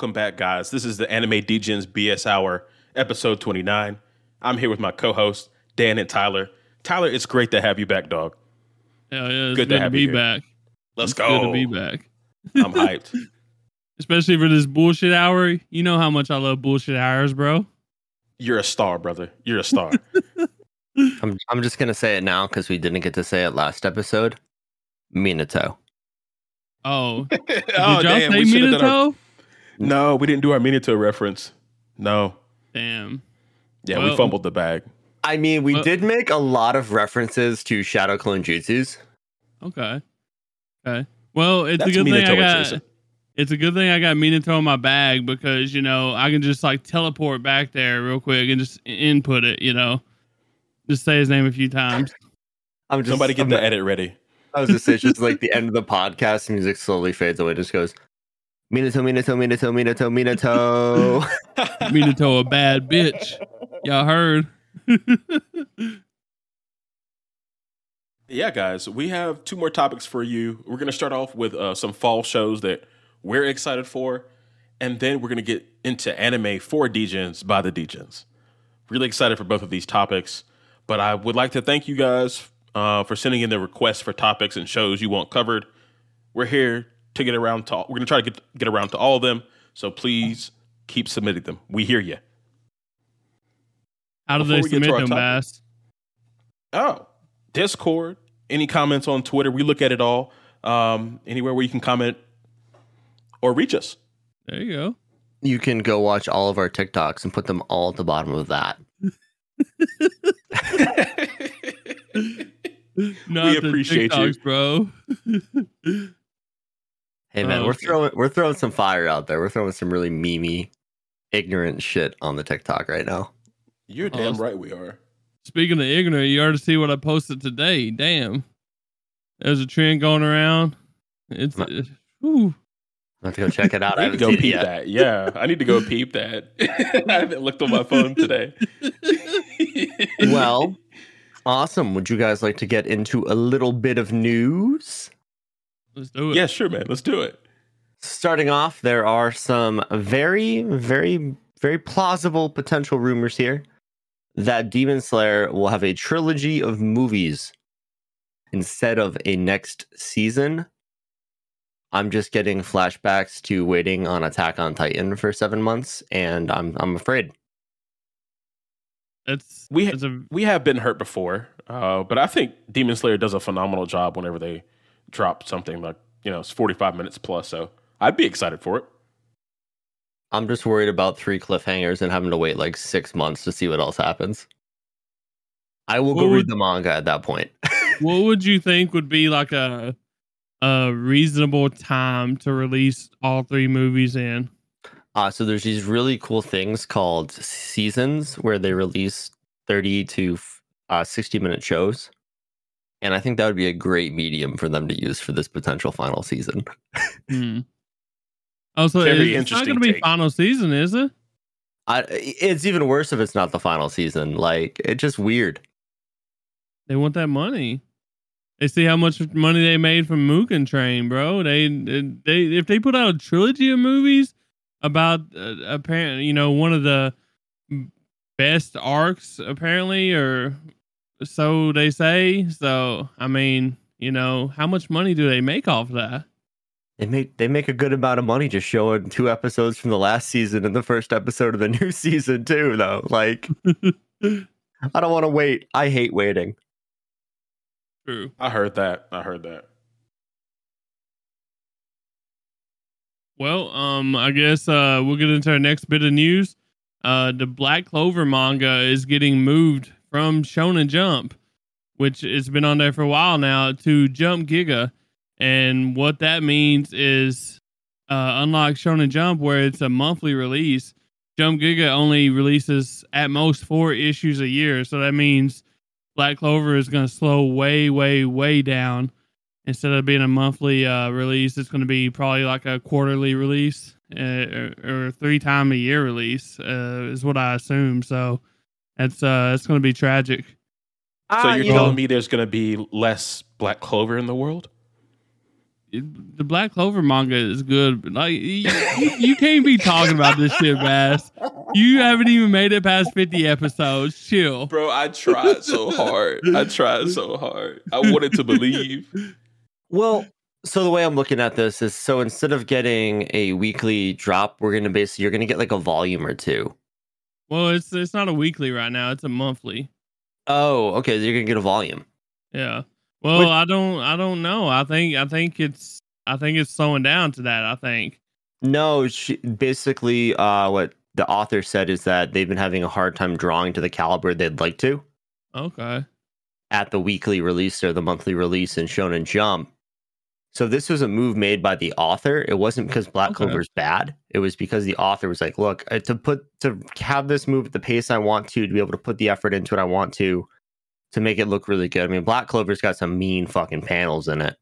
Welcome back, guys. This is the Anime Degens BS Hour, episode 29. I'm here with my co host, Dan and Tyler. Tyler, it's great to have you back, dog. Hell yeah, it's Good good, to to, have be you back. Let's It's go. Good to be back. I'm hyped. Especially for this bullshit hour. You know how much I love bullshit hours, bro. You're a star, brother. You're a star. I'm I'm just gonna say it now because we didn't get to say it last episode. Minato. Oh, did oh, y'all damn. say We should have done our, Minato? No, we didn't do our Minato reference. No. Damn. Yeah, we fumbled the bag. I mean, we Well- did make a lot of references to Shadow Clone Jutsus. Okay. Okay. Well, it's That's a good thing I got. adjacent. It's a good thing I got Minato in my bag because you know I can just like teleport back there real quick and just input it. You know, just say his name a few times. I'm just Somebody get I'm, the edit ready. I was just say it's just like the end of the podcast, music slowly fades away. Just goes Minato, Minato, Minato, Minato, Minato. Minato a bad bitch. Y'all heard? Yeah, guys, we have two more topics for you. We're going to start off with uh, some fall shows that we're excited for, and then we're going to get into anime for Degens by the Degens. Really excited for both of these topics, but I would like to thank you guys uh, for sending in the requests for topics and shows you want covered. We're here to get around to. All, We're going to try to get get around to all of them, so please keep submitting them. We hear you. How do Before they we get to submit our them, Bass? Oh, Discord. Any comments on Twitter? We look at it all. Um, anywhere where you can comment or reach us. There you go. you can go watch all of our TikToks and put them all at the bottom of that. Not the appreciate you. TikToks, bro. Hey man, Oh, we're okay. throwing we're throwing some fire out there. We're throwing some really memey, ignorant shit on the TikTok right now. You're Oh, damn s- right we are. Speaking of ignorant, you already see what I posted today. Damn, there's a trend going around. It's Ma- uh, whew. I have to go check it out. I I need to go peep yet. that. Yeah, I need to go peep that. I haven't looked on my phone today. Well, awesome. Would you guys like to get into a little bit of news? Let's do it. yeah, sure, man. Let's do it. Starting off, there are some very, very, very plausible potential rumors here that Demon Slayer will have a trilogy of movies instead of a next season. I'm just getting flashbacks to waiting on Attack on Titan for seven months, and I'm I'm afraid. It's We- it's a We have been hurt before, uh, but I think Demon Slayer does a phenomenal job whenever they drop something like you know it's 45 minutes plus. So I'd be excited for it. I'm just worried about three cliffhangers and having to wait like six months to see what else happens. I will What go would- read the manga at that point. what would you think would be like a a reasonable time to release all three movies in? Uh, so there's these really cool things called seasons where they release 30 to uh, 60 minute shows. And I think that would be a great medium for them to use for this potential final season. Hmm. Oh, so it's not going to be take. final season, is it? I, it's even worse if it's not the final season. Like, it's just weird. They want that money. They see how much money they made from Mugen Train, bro. They they if they put out a trilogy of movies about uh, apparently, you know, one of the best arcs apparently, or so they say. So I mean, you know, how much money do they make off that? They make they make a good amount of money just showing two episodes from the last season and the first episode of the new season too, though. Like, I don't want to wait. I hate waiting. True. I heard that. I heard that. Well, um, I guess uh, we'll get into our next bit of news. Uh, the Black Clover manga is getting moved from Shonen Jump, which has been on there for a while now, to Jump Giga. And what that means is, uh, unlike Shonen Jump, where it's a monthly release, Jump Giga only releases at most four issues a year. So that means Black Clover is going to slow way, way, way down instead of being a monthly uh, release, it's going to be probably like a quarterly release uh, or, or three time a year release, uh, is what I assume. So that's uh, it's going to be tragic. So Ah, you're you know, telling me there's going to be less Black Clover in the world? it- the Black Clover manga is good. But like you, you, you can't be talking about this shit, Bass. You haven't even made it past fifty episodes. Chill. Bro, I tried so hard. I tried so hard. I wanted to believe. Well, so the way I'm looking at this is so instead of getting a weekly drop, we're gonna basically you're gonna get like a volume or two. Well, it's it's not a weekly right now. It's a monthly. Oh, okay. You're gonna get a volume. Yeah. Well, Which- I don't I don't know. I think I think it's I think it's slowing down to that. I think. No, she, basically, uh, what the author said is that they've been having a hard time drawing to the caliber they'd like to Okay. at the weekly release or the monthly release in Shonen Jump. So this was a move made by the author. It wasn't because Black Okay. Clover's bad. It was because the author was like, "Look, uh, to put to have this move at the pace I want to, to be able to put the effort into it I want to, to make it look really good." I mean, Black Clover's got some mean fucking panels in it.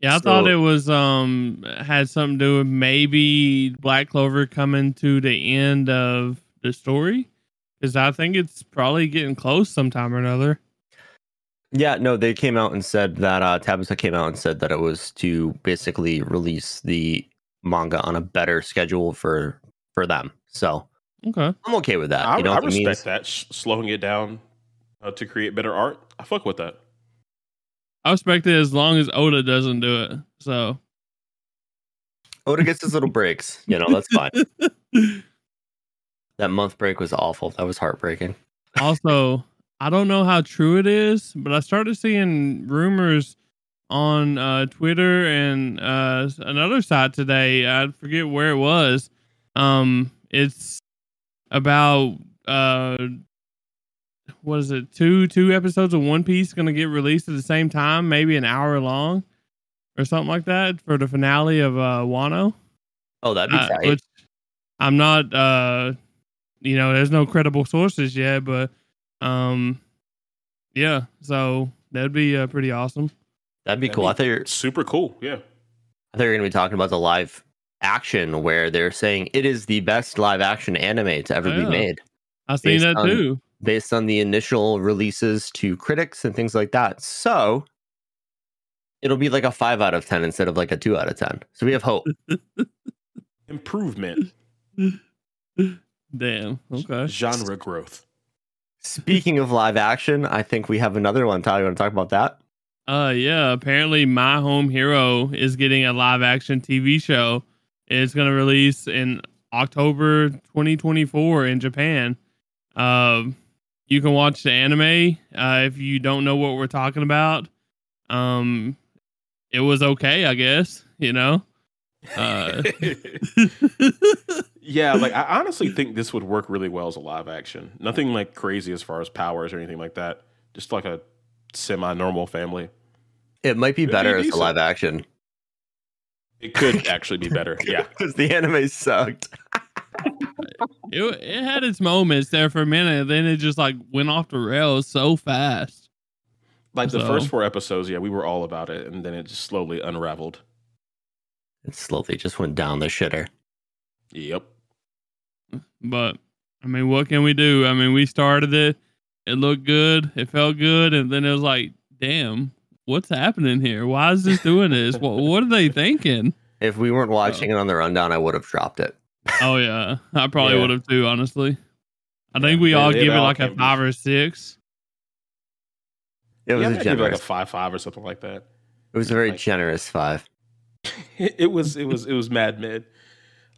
Yeah, I thought it was um had something to do with maybe Black Clover coming to the end of the story because I think it's probably getting close sometime or another. Yeah, no, they came out and said that uh Tabata came out and said that it was to basically release the manga on a better schedule for for them. So Okay. I'm okay with that. I, you know, I respect means- that. Sh- slowing it down uh, to create better art. I fuck with that. I respect it as long as Oda doesn't do it. So Oda gets his little breaks. You know, that's fine. that month break was awful. That was heartbreaking. also, I don't know how true it is, but I started seeing rumors on uh, Twitter and uh, another site today. I forget where it was. Um, it's about uh, what is it? Two two episodes of One Piece going to get released at the same time, maybe an hour long or something like that for the finale of uh, Wano. Oh, that'd be Uh, tight. which I'm not uh you know, there's no credible sources yet, but um yeah, so that'd be uh, pretty awesome. That'd be that'd cool. be- I thought you're, Super cool. Yeah. I thought you're going to be talking about the live action where they're saying it is the best live action anime to ever Oh, be made. I seen Based that on- too. based on the initial releases to critics and things like that. So it'll be like a five out of 10 instead of like a two out of 10. So we have hope. Improvement. Damn. Okay. Genre growth. Speaking of live action, I think we have another one. Tyler, you want to talk about that? Uh yeah, apparently My Home Hero is getting a live action TV show. It's going to release in October 2024 in Japan. Um you can watch the anime uh, if you don't know what we're talking about. Um it was okay, I guess, you know. Uh yeah, like I honestly think this would work really well as a live action. Nothing like crazy as far as powers or anything like that. Just like a semi normal family. It might be Could be better as a live action It could actually be better. Yeah. because the anime sucked. it, it had its moments there for a minute, then it just like went off the rails so fast. Like the first four episodes, yeah, we were all about it, and then it just slowly unraveled. It slowly just went down the shitter. Yep. But I mean, what can we do? I mean, we started it. It looked good. It felt good, and then it was like, damn, what's happening here? Why is this doing this? what What are they thinking? If we weren't watching it on the rundown, I would have dropped it. Oh yeah, I probably Yeah. would have too. Honestly, I Yeah, think we all give it all like a can't be- five or six. It was yeah, a I'd give it like a five five or something like that. it was a very like- generous five. it, it was it was it was mad mid.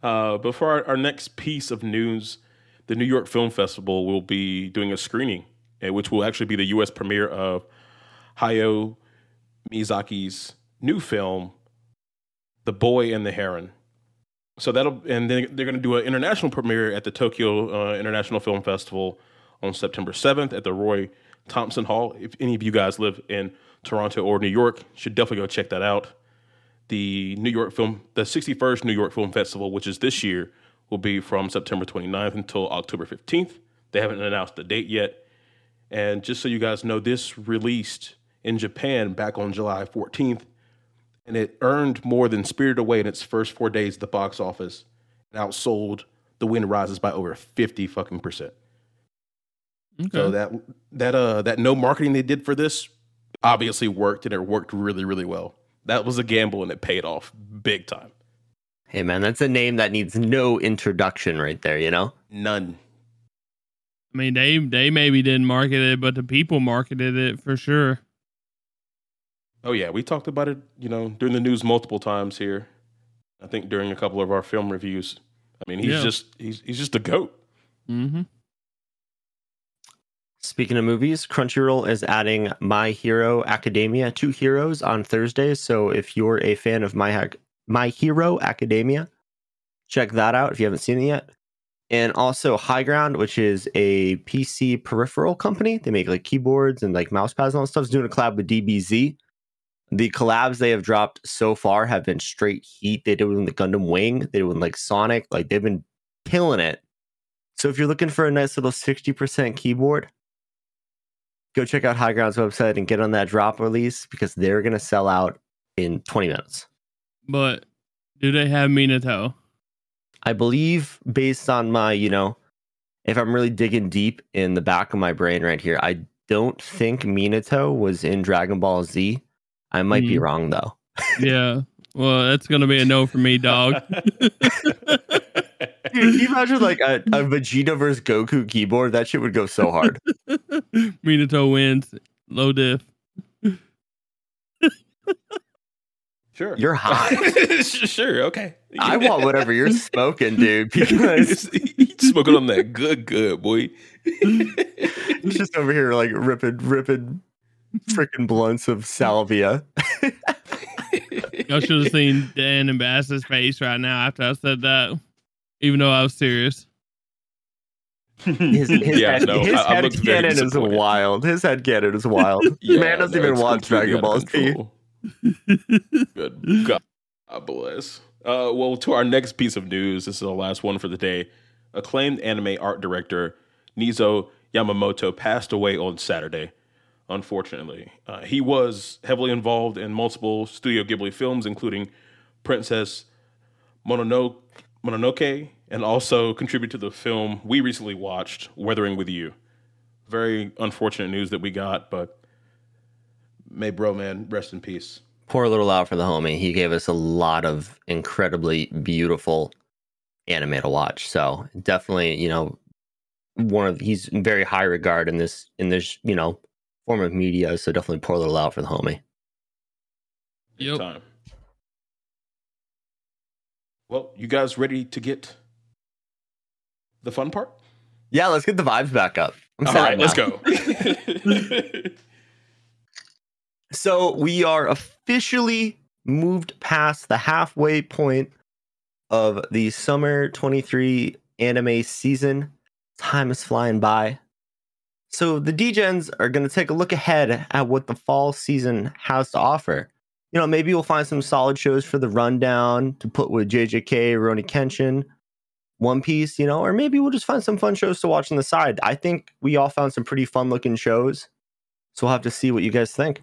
Uh, but for our, our next piece of news, the New York Film Festival will be doing a screening, uh, which will actually be the U.S. premiere of Hayao Miyazaki's new film, The Boy and the Heron. So that'll and then they're going to do an international premiere at the Tokyo uh, International Film Festival on September 7th at the Roy Thomson Hall. If any of you guys live in Toronto or New York, should definitely go check that out the New York Film, the 61st New York Film Festival, which is this year, will be from September 29th until October 15th. They haven't announced the date yet. And just so you guys know, this released in Japan back on July 14th, and it earned more than Spirited Away in its first four days at the box office and outsold The Wind Rises by over 50 fucking percent. Okay. So that that uh that no marketing they did for this obviously worked and it worked really really well. That was a gamble and it paid off big time. Hey man, that's a name that needs no introduction right there, you know? None. I mean, they they maybe didn't market it, but the people marketed it for sure. Oh yeah, we talked about it, you know, during the news multiple times here. I think during a couple of our film reviews. I mean, he's Yeah. just he's he's just a goat. Mm-hmm. Speaking of movies, Crunchyroll is adding My Hero Academia Two Heroes on Thursday. So if you're a fan of My My Hero Academia, check that out if you haven't seen it yet. And also Higround, which is a PC peripheral company. They make like keyboards and like mouse pads and all that stuff. Is doing a collab with DBZ. The collabs they have dropped so far have been straight heat. They did one with the Gundam Wing. They did one like Sonic. Like they've been killing it. So if you're looking for a nice little 60% keyboard, go check out Higround's website and get on that drop release because they're going to sell out in 20 minutes. But do they have Minato? I believe, based on my, you know, if I'm really digging deep in the back of my brain right here, I don't think Minato was in Dragon Ball Z. I might be Mhm. wrong though. Yeah. Well, that's gonna be a no for me, dog. Dude, can you imagine like a, a Vegeta versus Goku keyboard? That shit would go so hard. Minato wins. Low diff. Sure. You're hot. sure, okay. I want whatever you're smoking, dude, because He's smoking on that good, good boy. he's just over here like ripping, ripping freaking blunts of salvia. Y'all should have seen Dan and Bass's face right now after I said that. Even though I was serious. His, his yeah, head, no, his I, I head looked very canon is wild. His head canon is wild. Yeah, Man doesn't no, even it's watch Dragon Ball Z. of control. Good God bless. Uh, well, to our next piece of news, this is the last one for the day. Acclaimed anime art director Nizo Yamamoto passed away on Saturday. Unfortunately, uh, he was heavily involved in multiple Studio Ghibli films, including Princess Mononoke, Mononoke, and also contributed to the film we recently watched, Weathering with You. Very unfortunate news that we got, but may bro man rest in peace. Pour a little out for the homie. He gave us a lot of incredibly beautiful anime to watch. So definitely, you know, one of he's in very high regard in this in this you know form of media. So definitely pour a little out for the homie. Yep. time. Well, you guys ready to get the fun part? Yeah, let's get the vibes back up. I'm All right, let's go. So we are officially moved past the halfway point of the summer 23 anime season. Time is flying by. So the Degens are going to take a look ahead at what the fall season has to offer. You know, maybe we'll find some solid shows for the rundown to put with JJK, Rurouni Kenshin, One Piece, you know, or maybe we'll just find some fun shows to watch on the side. I think we all found some pretty fun looking shows. So we'll have to see what you guys think.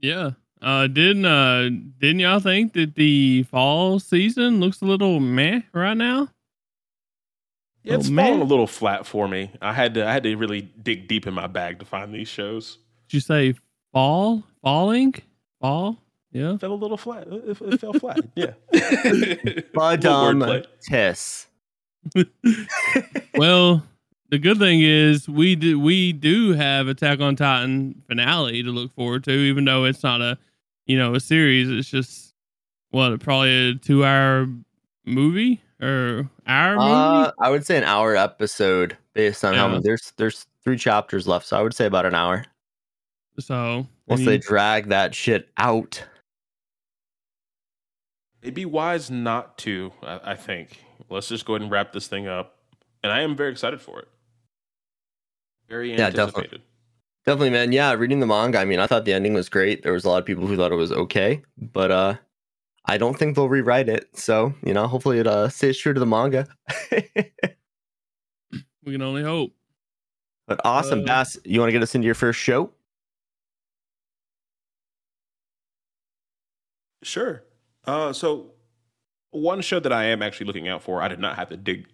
Yeah. Uh didn't uh didn't y'all think that the fall season looks a little meh right now? yeah, it's Oh, falling man. a little flat for me. I had to I had to really dig deep in my bag to find these shows. Did you say fall? Falling? Fall? Yeah. Fell a little flat. It, it fell flat. Yeah. But Little um, well, the good thing is we do we do have Attack on Titan finale to look forward to, even though it's not a you know a series. It's just what probably a two hour movie or hour movie. Uh, I would say an hour episode based on how Yeah. many. There's there's three chapters left, so I would say about an hour. So Once I they drag that shit out. It'd be wise not to, I, I think. Let's just go ahead and wrap this thing up. And I am very excited for it. Very Yeah, definitely. anticipated. Definitely, man. Yeah, reading the manga. I mean, I thought the ending was great. There was a lot of people who thought it was okay, but uh, I don't think they'll rewrite it. So you know, hopefully it uh stays true to the manga. we can only hope. but awesome, Uh, Bass. You want to get us into your first show? Sure. Uh, so, one show that I am actually looking out for, I did not have to dig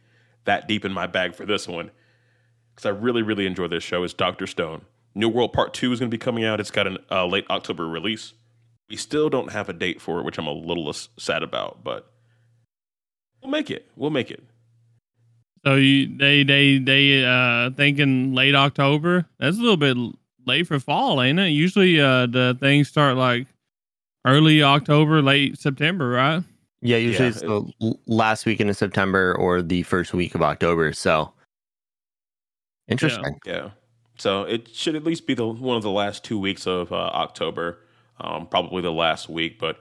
that deep in my bag for this one because I really, really enjoy this show. Is Doctor Stone. New World Part Two is going to be coming out. It's got a uh, late October release. We still don't have a date for it, which I'm a little sad about, but we'll make it. We'll make it. So you, they they they uh thinking late October. That's a little bit late for fall, ain't it? Usually uh the things start like early October, late September, right? Yeah, usually Yeah, it's the last weekend of September or the first week of October. So interesting. Yeah. So it should at least be the one of the last two weeks of uh, October, um, probably the last week. But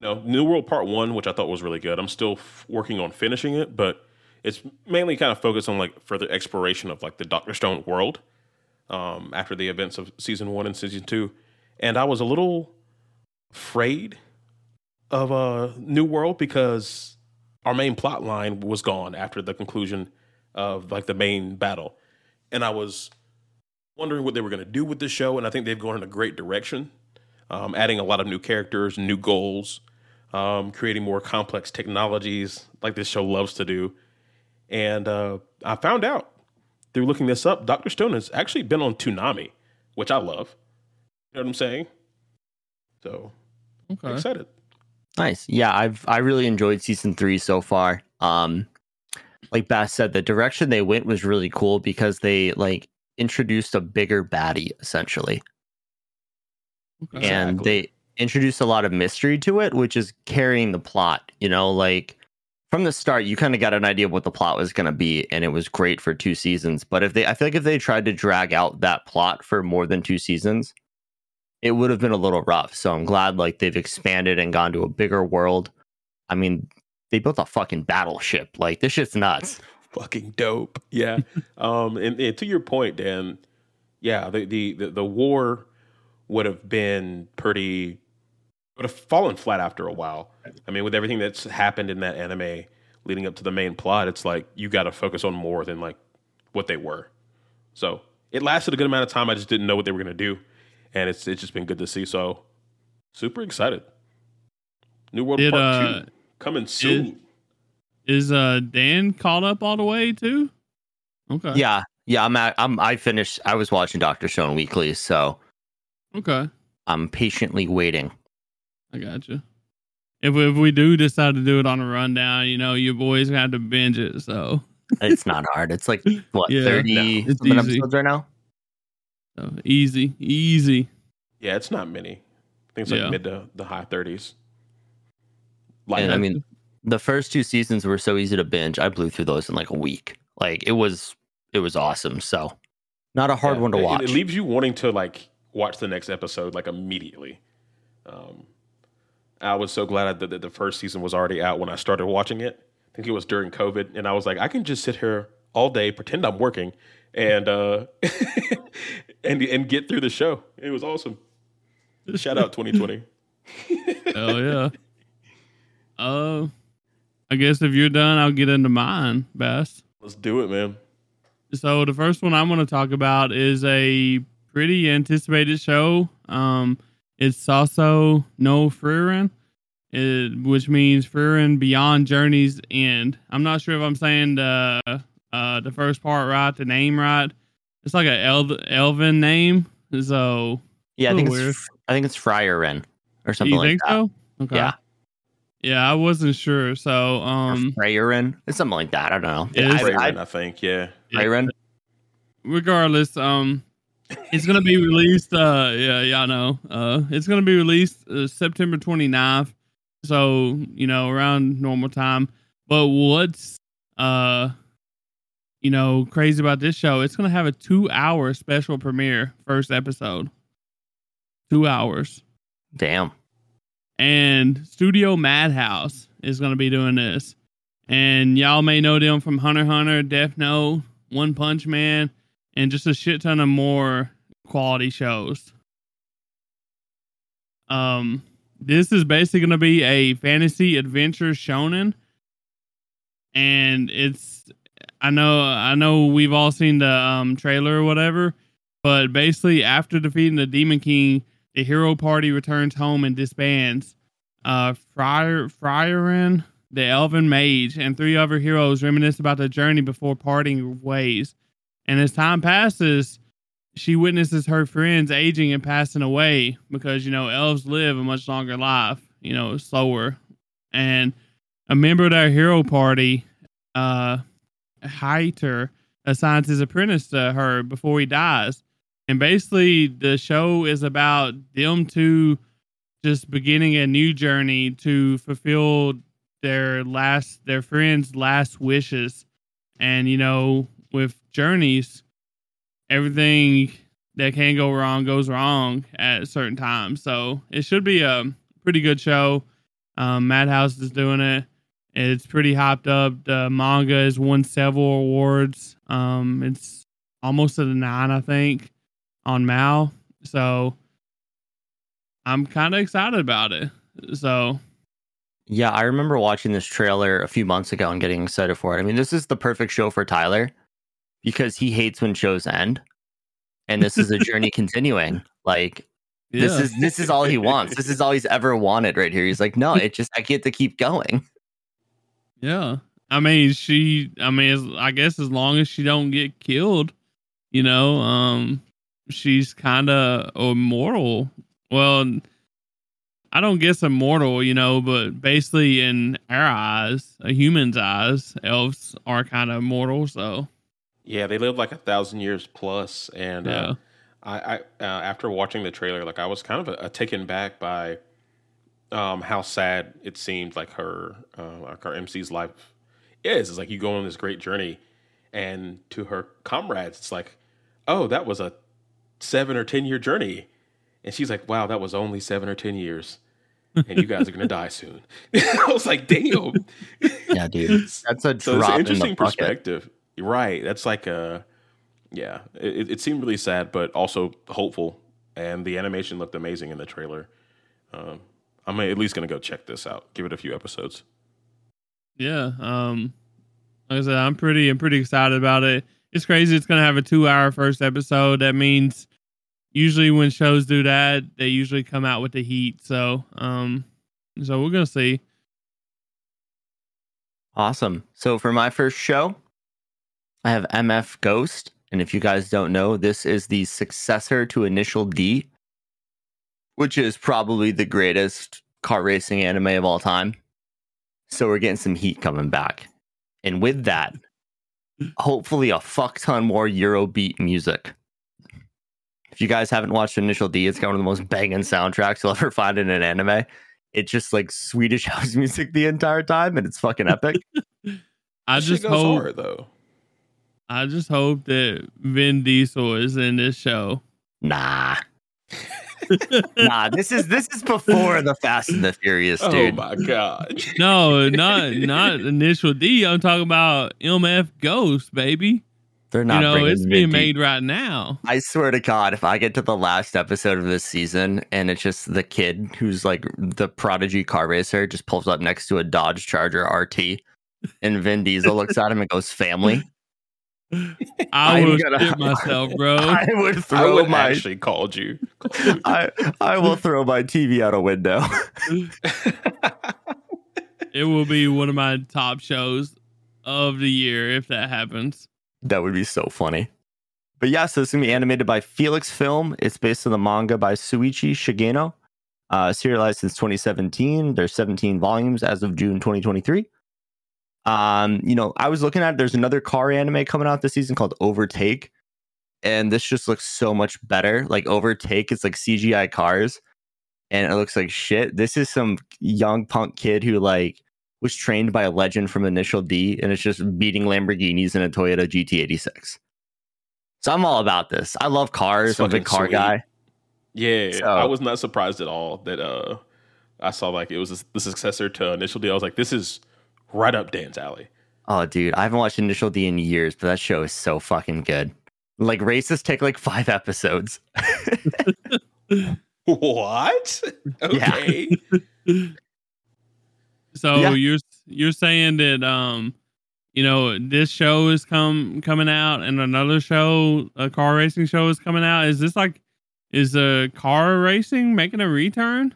you know, New World Part One, which I thought was really good. I'm still f- working on finishing it, but it's mainly kind of focused on like further exploration of like the Doctor Stone world um, after the events of season one and season two. And I was a little afraid of uh, New World because our main plot line was gone after the conclusion of like the main battle, and I was wondering what they were going to do with the show. And I think they've gone in a great direction, um, adding a lot of new characters, new goals, um, creating more complex technologies like this show loves to do. And uh, I found out through looking this up, Doctor Stone has actually been on Toonami, which I love. You know what I'm saying? So Okay. excited. Nice. Yeah, I've I really enjoyed season three so far. Um, like Bass said, the direction they went was really cool because they like introduced a bigger baddie essentially, okay. and they introduced a lot of mystery to it, which is carrying the plot. You know, like from the start, you kind of got an idea of what the plot was going to be, and it was great for two seasons. But if they, I feel like if they tried to drag out that plot for more than two seasons, it would have been a little rough. So I'm glad like they've expanded and gone to a bigger world. I mean, they built a fucking battleship. Like this shit's nuts. fucking dope. Yeah. um, and, and to your point, Dan, yeah, the, the the the war would have been pretty would have fallen flat after a while. I mean, with everything that's happened in that anime leading up to the main plot, it's like you got to focus on more than like what they were. So it lasted a good amount of time. I just didn't know what they were gonna do, and it's it's just been good to see. So super excited. New World Did, Part uh, Two coming soon. Is uh Dan caught up all the way too? Okay. Yeah, yeah. I'm at, I'm I finished. I was watching Doctor Stone weekly, so Okay. I'm patiently waiting. I got you. If we, if we do decide to do it on a rundown, you know, your boys have to binge it. So, It's not hard. It's like what Yeah, thirty no, it's episodes right now. So easy, easy. Yeah, it's not many. Things like Yeah. mid to the high thirties. Like I mean, the first two seasons were so easy to binge. I blew through those in like a week. Like it was, it was awesome. So, not a hard yeah, one to it- watch. It, leaves you wanting to like watch the next episode like immediately. Um, I was so glad that the, the first season was already out when I started watching it. I think it was during COVID, and I was like, I can just sit here all day, pretend I'm working, and uh, and and get through the show. It was awesome. Shout out 2020. Hell yeah. Uh, I guess if you're done, I'll get into mine, Bass. Let's do it, man. So the first one I'm going to talk about is a pretty anticipated show. Um, it's also no it, which means Frieren Beyond Journey's End. I'm not sure if I'm saying the uh, the first part right, the name right. It's like a El- Elven name. So yeah, I think Oh, it's weird. I think it's Frieren or do something you like think that. so? Okay. Yeah. Yeah, I wasn't sure. So Or um, Freyeren. It's something like that. I don't know. It is I, Raven, I, I think. Yeah. Yeah. Regardless, um, it's gonna be released. Uh, yeah, yeah, I know. Uh, it's gonna be released uh, September 29th. So you know, around normal time. But what's uh, you know, crazy about this show? It's gonna have a two-hour special premiere, first episode. Two hours, Damn. and Studio Madhouse is gonna be doing this. And y'all may know them from Hunter Hunter, Death Note, One Punch Man, and just a shit ton of more quality shows. Um, this is basically going to be a fantasy adventure shonen, and it's I know I know we've all seen the um trailer or whatever, but basically after defeating the Demon King, the hero party returns home and disbands. Uh, Friar Friarin, the Elven Mage, and three other heroes reminisce about the journey before parting ways. And as time passes, she witnesses her friends aging and passing away because you know elves live a much longer life, you know, slower. And a member of their hero party, uh, Heiter, assigns his apprentice to her before he dies. And basically, the show is about them two just beginning a new journey to fulfill their last, their friends' last wishes. And you know, with journeys, everything that can go wrong goes wrong at certain times. So it should be a pretty good show. Um, Madhouse is doing it. It's pretty hyped up. The manga has won several awards. Um, it's almost at a nine, I think, on Mal. So I'm kind of excited about it. So Yeah, I remember watching this trailer a few months ago and getting excited for it. I mean, this is the perfect show for Tyler because he hates when shows end. And this is a journey continuing. Like this is this is all he wants. This is all he's ever wanted right here. He's like, no, it just I get to keep going. Yeah. I mean, she, I mean, as, I guess as long as she don't get killed, you know, um, she's kind of immortal. Well, I don't guess immortal, you know, but basically in our eyes, a human's eyes, elves are kind of immortal. So, Yeah, they live like a thousand years plus, and yeah. uh, I, I uh, after watching the trailer, like I was kind of uh, taken back by um, how sad it seemed like her uh, like her MC's life is. It's like you go on this great journey, and to her comrades, it's like, oh, that was a seven or ten year journey, and she's like, wow, that was only seven or ten years, and you guys are gonna die soon. I was like, damn. Yeah, dude. That's a So it's an in interesting bucket. perspective. You're right. That's like a, yeah. It, it seemed really sad, but also hopeful. And the animation looked amazing in the trailer. Um, I'm at least gonna go check this out. Give it a few episodes. Yeah. Um, like I said, I'm pretty, I'm pretty excited about it. It's crazy. It's gonna have a two hour first episode. That means usually when shows do that, they usually come out with the heat. So, um, so we're gonna see. Awesome. So for my first show, I have MF Ghost. And if you guys don't know, this is the successor to Initial D, which is probably the greatest car racing anime of all time. So we're getting some heat coming back. And with that, hopefully a fuck ton more Eurobeat music. If you guys haven't watched Initial D, it's got one of the most banging soundtracks you'll ever find in an anime. It's just like Swedish house music the entire time, and it's fucking epic. I That just hope, hard though. I just hope that Vin Diesel is in this show. Nah. Nah, this is this is before the Fast and the Furious, oh dude. Oh my god. No, not not initial D. I'm talking about MF Ghost, baby. They're not you know, it's being Di- made right now. I swear to God, if I get to the last episode of this season and it's just the kid who's like the prodigy car racer just pulls up next to a Dodge Charger RT and Vin Diesel looks at him and goes, "Family," I I'm gonna- shit myself, bro. I would throw I throw would my actually called you. I, I will throw my TV out a window. it will be one of my top shows of the year if that happens. That would be so funny. But yeah, so it's gonna be animated by Felix Film. It's based on the manga by Shuichi Shigeno. Uh, serialized since 2017. There's 17 volumes as of June 2023. Um, you know, I was looking at there's another car anime coming out this season called Overtake, and this just looks so much better. Like Overtake, it's like CGI cars, and it looks like shit. This is some young punk kid who like was trained by a legend from Initial D, and it's just beating Lamborghinis in a Toyota GT86. So I'm all about this. I love cars. It's I'm a big car sweet. guy. Yeah, So- I was not surprised at all that uh, I saw like it was the successor to Initial D. I was like, this is right up Dan's alley. Oh, dude, I haven't watched Initial D in years, but that show is so fucking good. Like races take like five episodes. What? Okay. So Yeah. you're you're saying that um you know this show is come coming out and another show a car racing show is coming out. Is this like is uh car racing making a return?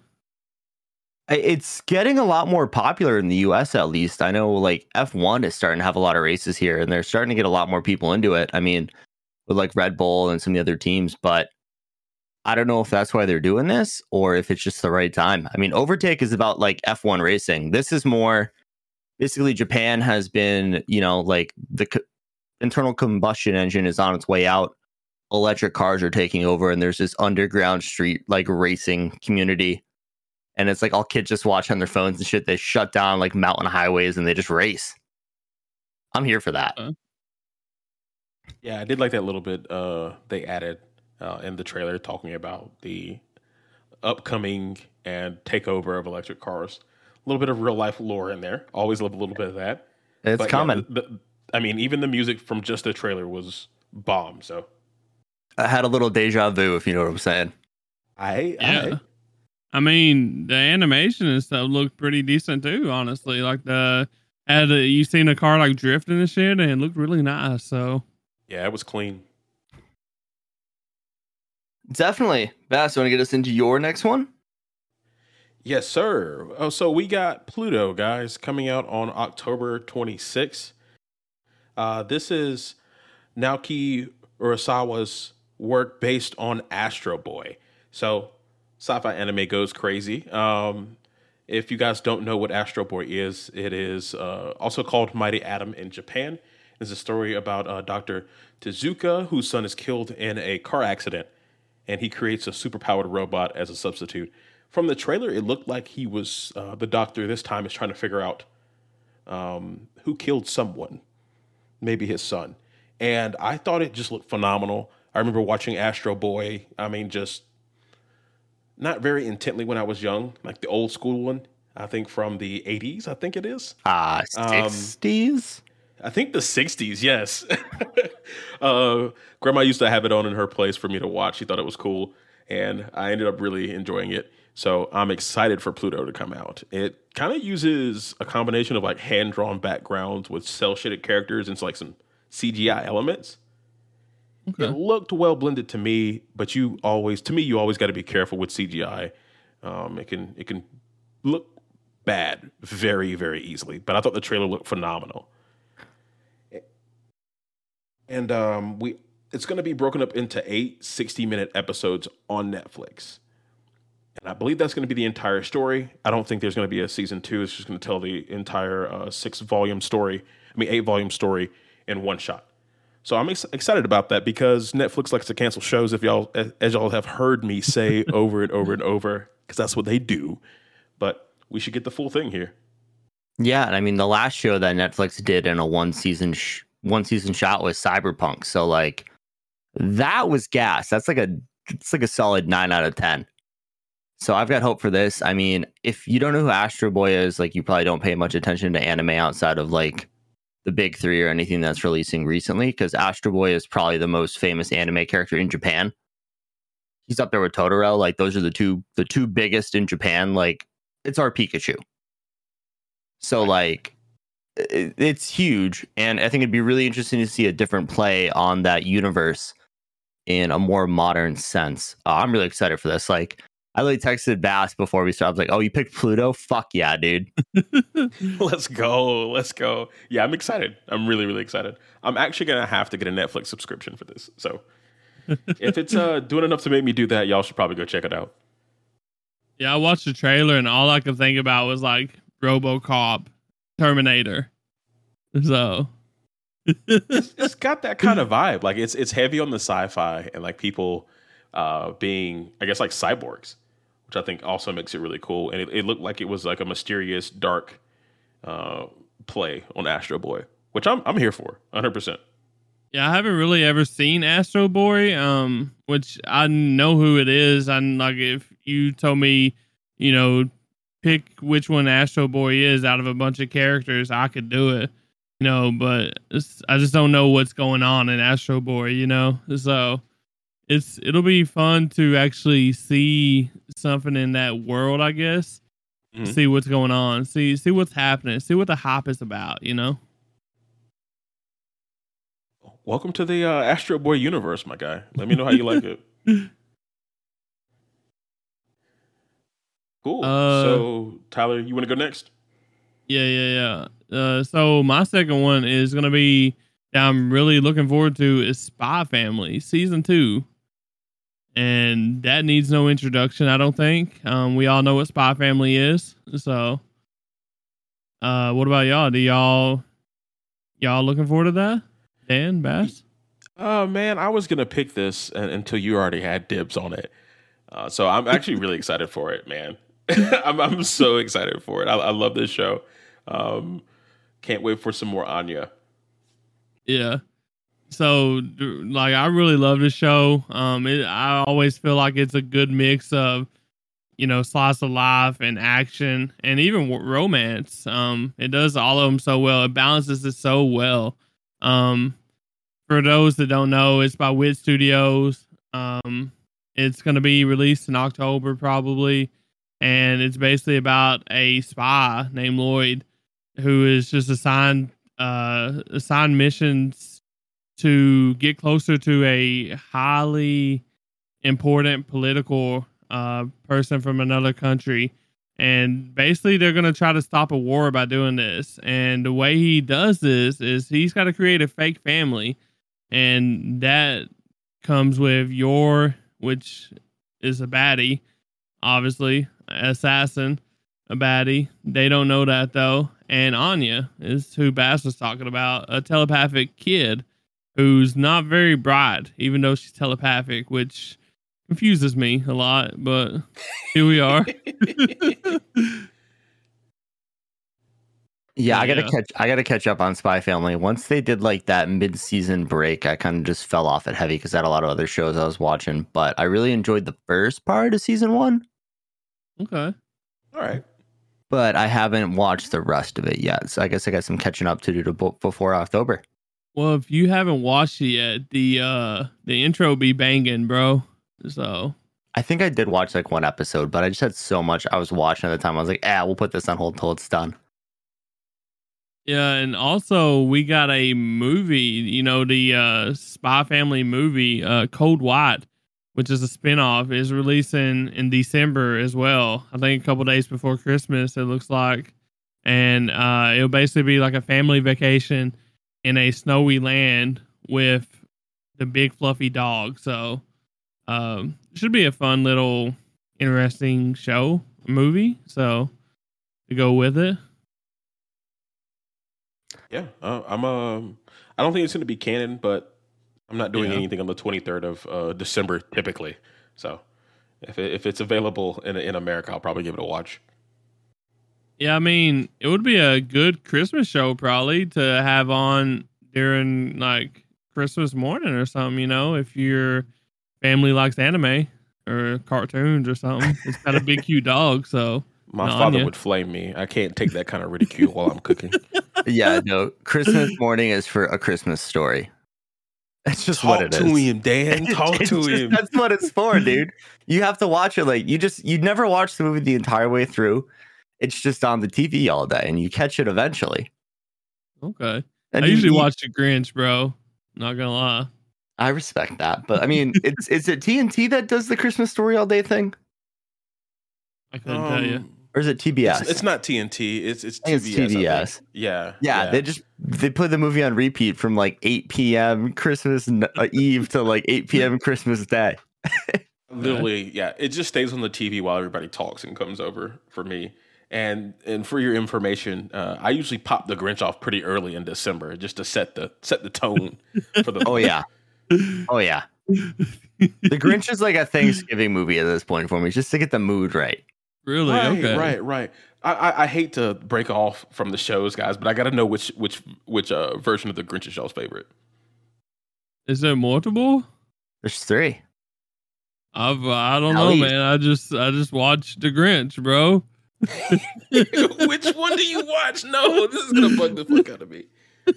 It's getting a lot more popular in the US at least. I know like F1 is starting to have a lot of races here and they're starting to get a lot more people into it. I mean, with like Red Bull and some of the other teams, but I don't know if that's why they're doing this or if it's just the right time. I mean, Overtake is about like F1 racing. This is more basically Japan has been, you know, like the co- internal combustion engine is on its way out. Electric cars are taking over, and there's this underground street like racing community. And it's like all kids just watch on their phones and shit. They shut down like mountain highways and they just race. I'm here for that. Uh, Yeah, I did like that little bit uh, they added uh, in the trailer talking about the upcoming and takeover of electric cars. A little bit of real life lore in there. Always love a little bit of that. It's But yeah, coming. the- the- I mean, even the music from just the trailer was bomb. So I had a little deja vu, if you know what I'm saying. I, Yeah. I mean, the animation and stuff looked pretty decent too. Honestly, like the had a, you seen a car like drifting and shit, and it looked really nice. So yeah, it was clean. Definitely. Bass, You want to get us into your next one? Yes, sir. Oh, so we got Pluto, guys, coming out on October 26th. Uh, this is Naoki Urasawa's work based on Astro Boy. So, sci-fi anime goes crazy. Um, if you guys don't know what Astro Boy is, it is uh, also called Mighty Atom in Japan. It's a story about uh, Dr. Tezuka, whose son is killed in a car accident, and he creates a superpowered robot as a substitute. From the trailer, it looked like he was uh, the doctor. This time is trying to figure out um, who killed someone, maybe his son. And I thought it just looked phenomenal. I remember watching Astro Boy. I mean, just not very intently when I was young, like the old school one. I think from the 80s, I think it is. Ah, Um, 60s? I think the 60s, yes. uh, grandma used to have it on in her place for me to watch. She thought it was cool, and I ended up really enjoying it. So I'm excited for Pluto to come out. It kind of uses a combination of like hand drawn backgrounds with cel shaded characters and like some CGI elements. It looked well blended to me, but you always, to me, you always got to be careful with CGI. Um, it can it can look bad very very easily. But I thought the trailer looked phenomenal. And um, we it's going to be broken up into eight 60 minute episodes on netflix. And i believe that's going to be the entire story. I don't think there's going to be a season two. It's just going to tell the entire uh, six volume story i mean eight volume story in one shot so i'm ex- excited about that because netflix likes to cancel shows if y'all as- y'all have heard me say over and over and over because that's what they do but we should get the full thing here Yeah, and I mean the last show that Netflix did in a one season sh- one season shot was Cyberpunk. So like that was gas. That's like a it's like a solid 9 out of 10. So I've got hope for this. I mean, if you don't know who Astro Boy is, like you probably don't pay much attention to anime outside of like the big 3 or anything that's releasing recently cuz Astro Boy is probably the most famous anime character in Japan. He's up there with Totoro, like those are the two the two biggest in Japan, like it's our Pikachu. So like it, it's huge and I think it'd be really interesting to see a different play on that universe in a more modern sense. Uh, I'm really excited for this. Like I literally texted Bass before we started. I was like, "Oh, you picked Pluto? Fuck yeah, dude!" Let's go. Let's go. Yeah, I'm excited. I'm really, really excited. I'm actually gonna have to get a Netflix subscription for this. So if it's uh doing enough to make me do that, y'all should probably go check it out. yeah, I watched the trailer, and all I could think about was like RoboCop, Terminator. So It's, it's got that kind of vibe. Like it's it's heavy on the sci-fi and like people uh being I guess like cyborgs, which I think also makes it really cool. And it, it looked like it was like a mysterious dark uh play on Astro Boy, which I'm I'm here for 100. percent Yeah, I haven't really ever seen Astro Boy, um, which I know who it is. And like, if you told me, you know, pick which one Astro Boy is out of a bunch of characters, I could do it. You know, but I just don't know what's going on in Astro Boy. You know, so it's it'll be fun to actually see something in that world. I guess Mhm. see what's going on, see see what's happening, see what the hype is about. You know. Welcome to the uh, Astro Boy universe, my guy. Let me know how you like it. Cool. Uh, so, Tyler, you want to go next? Yeah, yeah, yeah. Uh, so my second one is gonna be that I'm really looking forward to is Spy Family season two, and that needs no introduction. I don't think. Um, we all know what Spy Family is. So, uh, what about y'all? Do y'all y'all looking forward to that? Dan Bass. Oh man, I was gonna pick this until you already had dibs on it. Uh, so I'm actually really excited for it, man. I'm, I'm so excited for it. I, I love this show. Um, can't wait for some more Anya. Yeah. So like I really love the show. Um it, I always feel like it's a good mix of you know slice of life and action and even romance. Um it does all of them so well. It balances it so well. Um for those that don't know, it's by Wit Studios. Um it's going to be released in October probably and it's basically about a spy named Lloyd who is just assigned uh, assigned missions to get closer to a highly important political uh, person from another country. And basically, they're going to try to stop a war by doing this. And the way he does this is he's got to create a fake family. And that comes with Yor, which is a baddie, obviously, assassin, a baddie. They don't know that though and Anya is who Bass was talking about, a telepathic kid who's not very bright, even though she's telepathic, which confuses me a lot. But here we are. yeah, I gotta catch. I gotta catch up on Spy Family. Once they did like that mid-season break, I kind of just fell off at heavy because I had a lot of other shows I was watching. But I really enjoyed the first part of season one. Okay. All right but I haven't watched the rest of it yet. So I guess I got some catching up to do to before October. Well, if you haven't watched it yet, the uh the intro be banging, bro. So I think I did watch like one episode, but I just had so much I was watching at the time. I was like, ah, we'll put this on hold until it's done. Yeah, and also we got a movie, you know, the uh Spy Family movie, uh Code White which is a spinoff, is releasing in December as well. I think a couple days before Christmas, it looks like. And uh, it'll basically be like a family vacation in a snowy land with the big fluffy dog. So um, should be a fun little interesting show movie. So to go with it. Yeah, uh, I'm. Um, I don't think it's going to be canon, but I'm not doing Yeah. anything on the 23rd of uh, December typically. So if it, if it's available in in America, I'll probably give it a watch. Yeah, I mean, it would be a good Christmas show probably to have on during like Christmas morning or something, you know, if your family likes anime or cartoons or something. It's got a big cute dog, so My No, father would flame me. I can't take that kind of ridicule while I'm cooking. yeah, no. Christmas morning is for a Christmas story. That's just Talk what it is. Talk to him, Dan. Talk to just- him. That's what it's for, dude. You have to watch it like you just you never watch the movie the entire way through. It's just on the TV all day, and you catch it eventually. okay. And I usually you- watch the Grinch, bro. Not gonna lie. I respect that, but I mean, it's is it TNT that does the Christmas story all day thing, I couldn't tell you. Um, or is it TBS? It's, it's not TNT. It's it's TBS. it's TBS. Yeah, Yeah, they just they put the movie on repeat from like 8 p.m. Christmas uh, Eve to like 8 p.m. Christmas Day. literally yeah it just stays on the tv while everybody talks and comes over for me and and for your information uh, i usually pop the grinch off pretty early in december just to set the set the tone for the Oh yeah, oh yeah. The Grinch is like a Thanksgiving movie at this point for me, just to get the mood right. Really? right okay. right right I, I i hate to break off from the shows guys but i gotta know which which which uh version of the grinch is y'all's favorite Is there multiple? There's three. I've I don't At know, man. I just I just watched the Grinch, bro. which one do you watch no this is gonna bug the fuck out of me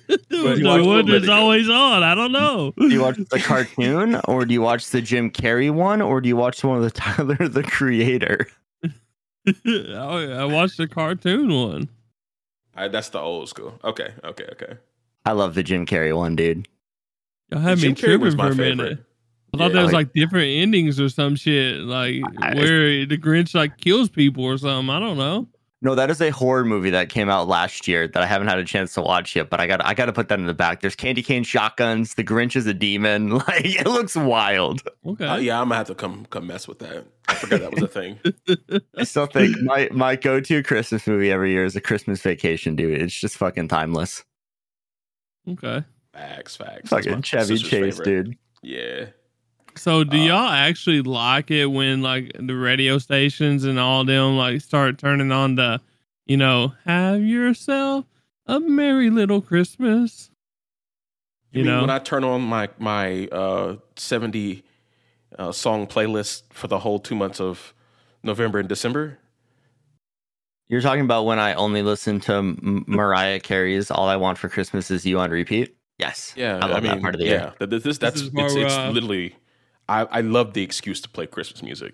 you the one Little that's always on. I don't know. Do you watch the cartoon, or do you watch the Jim Carrey one, or do you watch the one with Tyler the Creator? Oh, I I watched the cartoon one. All right, that's the old school okay okay okay I love the Jim Carrey one, dude. Y'all had Jim me Carrey was tripping my for a minute. Favorite. I thought Yeah. there was Like- like different endings or some shit, like I- where the Grinch like kills people or something. I don't know. No, that is a horror movie that came out last year that I haven't had a chance to watch yet. But I got I got to put that in the back. There's candy cane shotguns. The Grinch is a demon. Like it looks wild. Okay. Uh, yeah, I'm gonna have to come come mess with that. I forgot that was a thing. I still think my my go to Christmas movie every year is a Christmas Vacation, dude. It's just fucking timeless. Okay. Facts, facts. That's my Fucking Chevy Chase, favorite. dude. Yeah. So do Uh, y'all actually like it when like the radio stations and all them like start turning on the, you know, have yourself a merry little Christmas? You, You mean know? when I turn on my my uh, 70 uh, song playlist for the whole two months of November and December? You're talking about when I only listen to M- Mariah Carey's "All I Want for Christmas Is You" on repeat. Yes, Yeah, I love mean, that part of the yeah, year. this, this, that's is it's, it's uh, literally. I, I love the excuse to play Christmas music.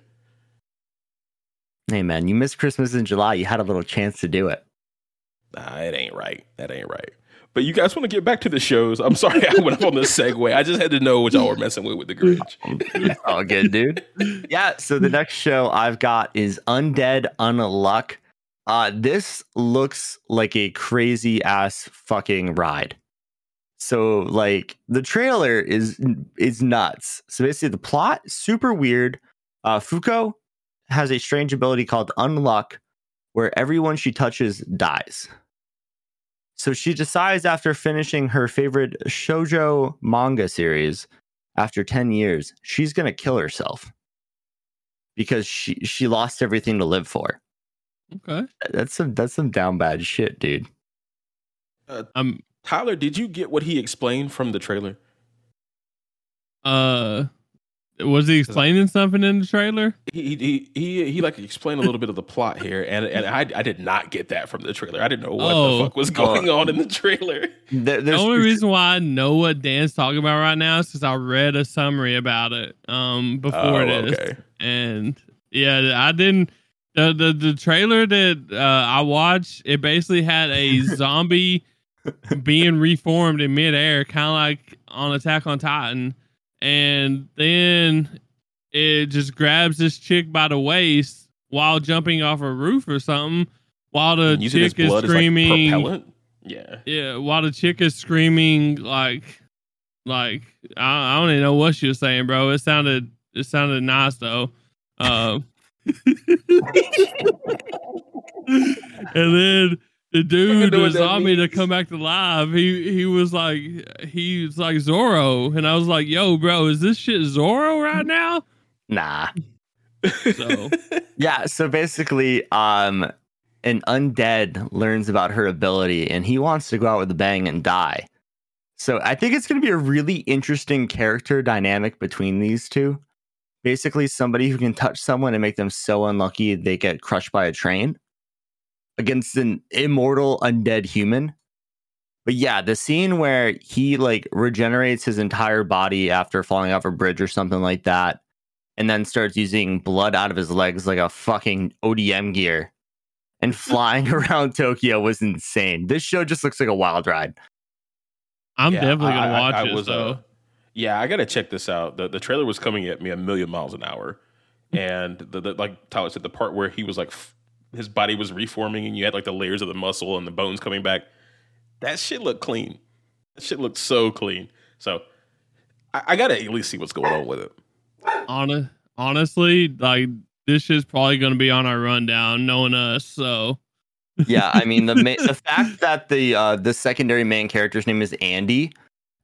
Hey man, you missed Christmas in July. You had a little chance to do it. Nah, it ain't right. That ain't right. But you guys want to get back to the shows? I'm sorry I went up on this segue. I just had to know what y'all were messing with with the Grinch. It's all good, dude. Yeah. So the next show I've got is Undead Unluck. Uh, this looks like a crazy ass fucking ride. So like the trailer is is nuts. So basically the plot super weird. Uh, Fuko has a strange ability called Unluck, where everyone she touches dies. So she decides after finishing her favorite shojo manga series after 10 years, she's going to kill herself because she she lost everything to live for. Okay. That's some that's some down bad shit, dude. Um Tyler, did you get what he explained from the trailer? uh was he explaining something in the trailer? He he he he like explained a little bit of the plot here, and and I I did not get that from the trailer. I didn't know what Oh. the fuck was going on in the trailer. There- The only reason why I know what Dan's talking about right now is because I read a summary about it um before Oh, this. okay. and yeah, I didn't. The the, the trailer that uh, I watched, it basically had a zombie being reformed in midair, kind of like on Attack on Titan, and then it just grabs this chick by the waist while jumping off a roof or something, while the And using his chick is blood as screaming. like. Yeah. Yeah, while the chick is screaming like, like I, I don't even know what she was saying, bro. It sounded it sounded nice though. Uh, and then the dude, know the what that zombie to come back to life, he he was like he's like Zorro, and I was like, yo, bro, is this shit Zorro right now? nah. So Yeah, so basically um an undead learns about her ability and he wants to go out with a bang and die. So I think it's going to be a really interesting character dynamic between these two. Basically, somebody who can touch someone and make them so unlucky they get crushed by a train against an immortal undead human. But yeah, the scene where he like regenerates his entire body after falling off a bridge or something like that, and then starts using blood out of his legs like a fucking ODM gear and flying around Tokyo was insane. This show just looks like a wild ride. I'm Yeah, definitely gonna I- watch I it. was, uh, yeah, I gotta check this out. The the trailer was coming at me a million miles an hour, and the, the like Tyler said, the part where he was like f- his body was reforming, and you had like the layers of the muscle and the bones coming back. That shit looked clean. That shit looked so clean. So I, I gotta at least see what's going on with it. Hon- honestly, like this shit's probably gonna be on our rundown, knowing us. So Yeah, I mean the ma- the fact that the uh, the secondary main character's name is Andy,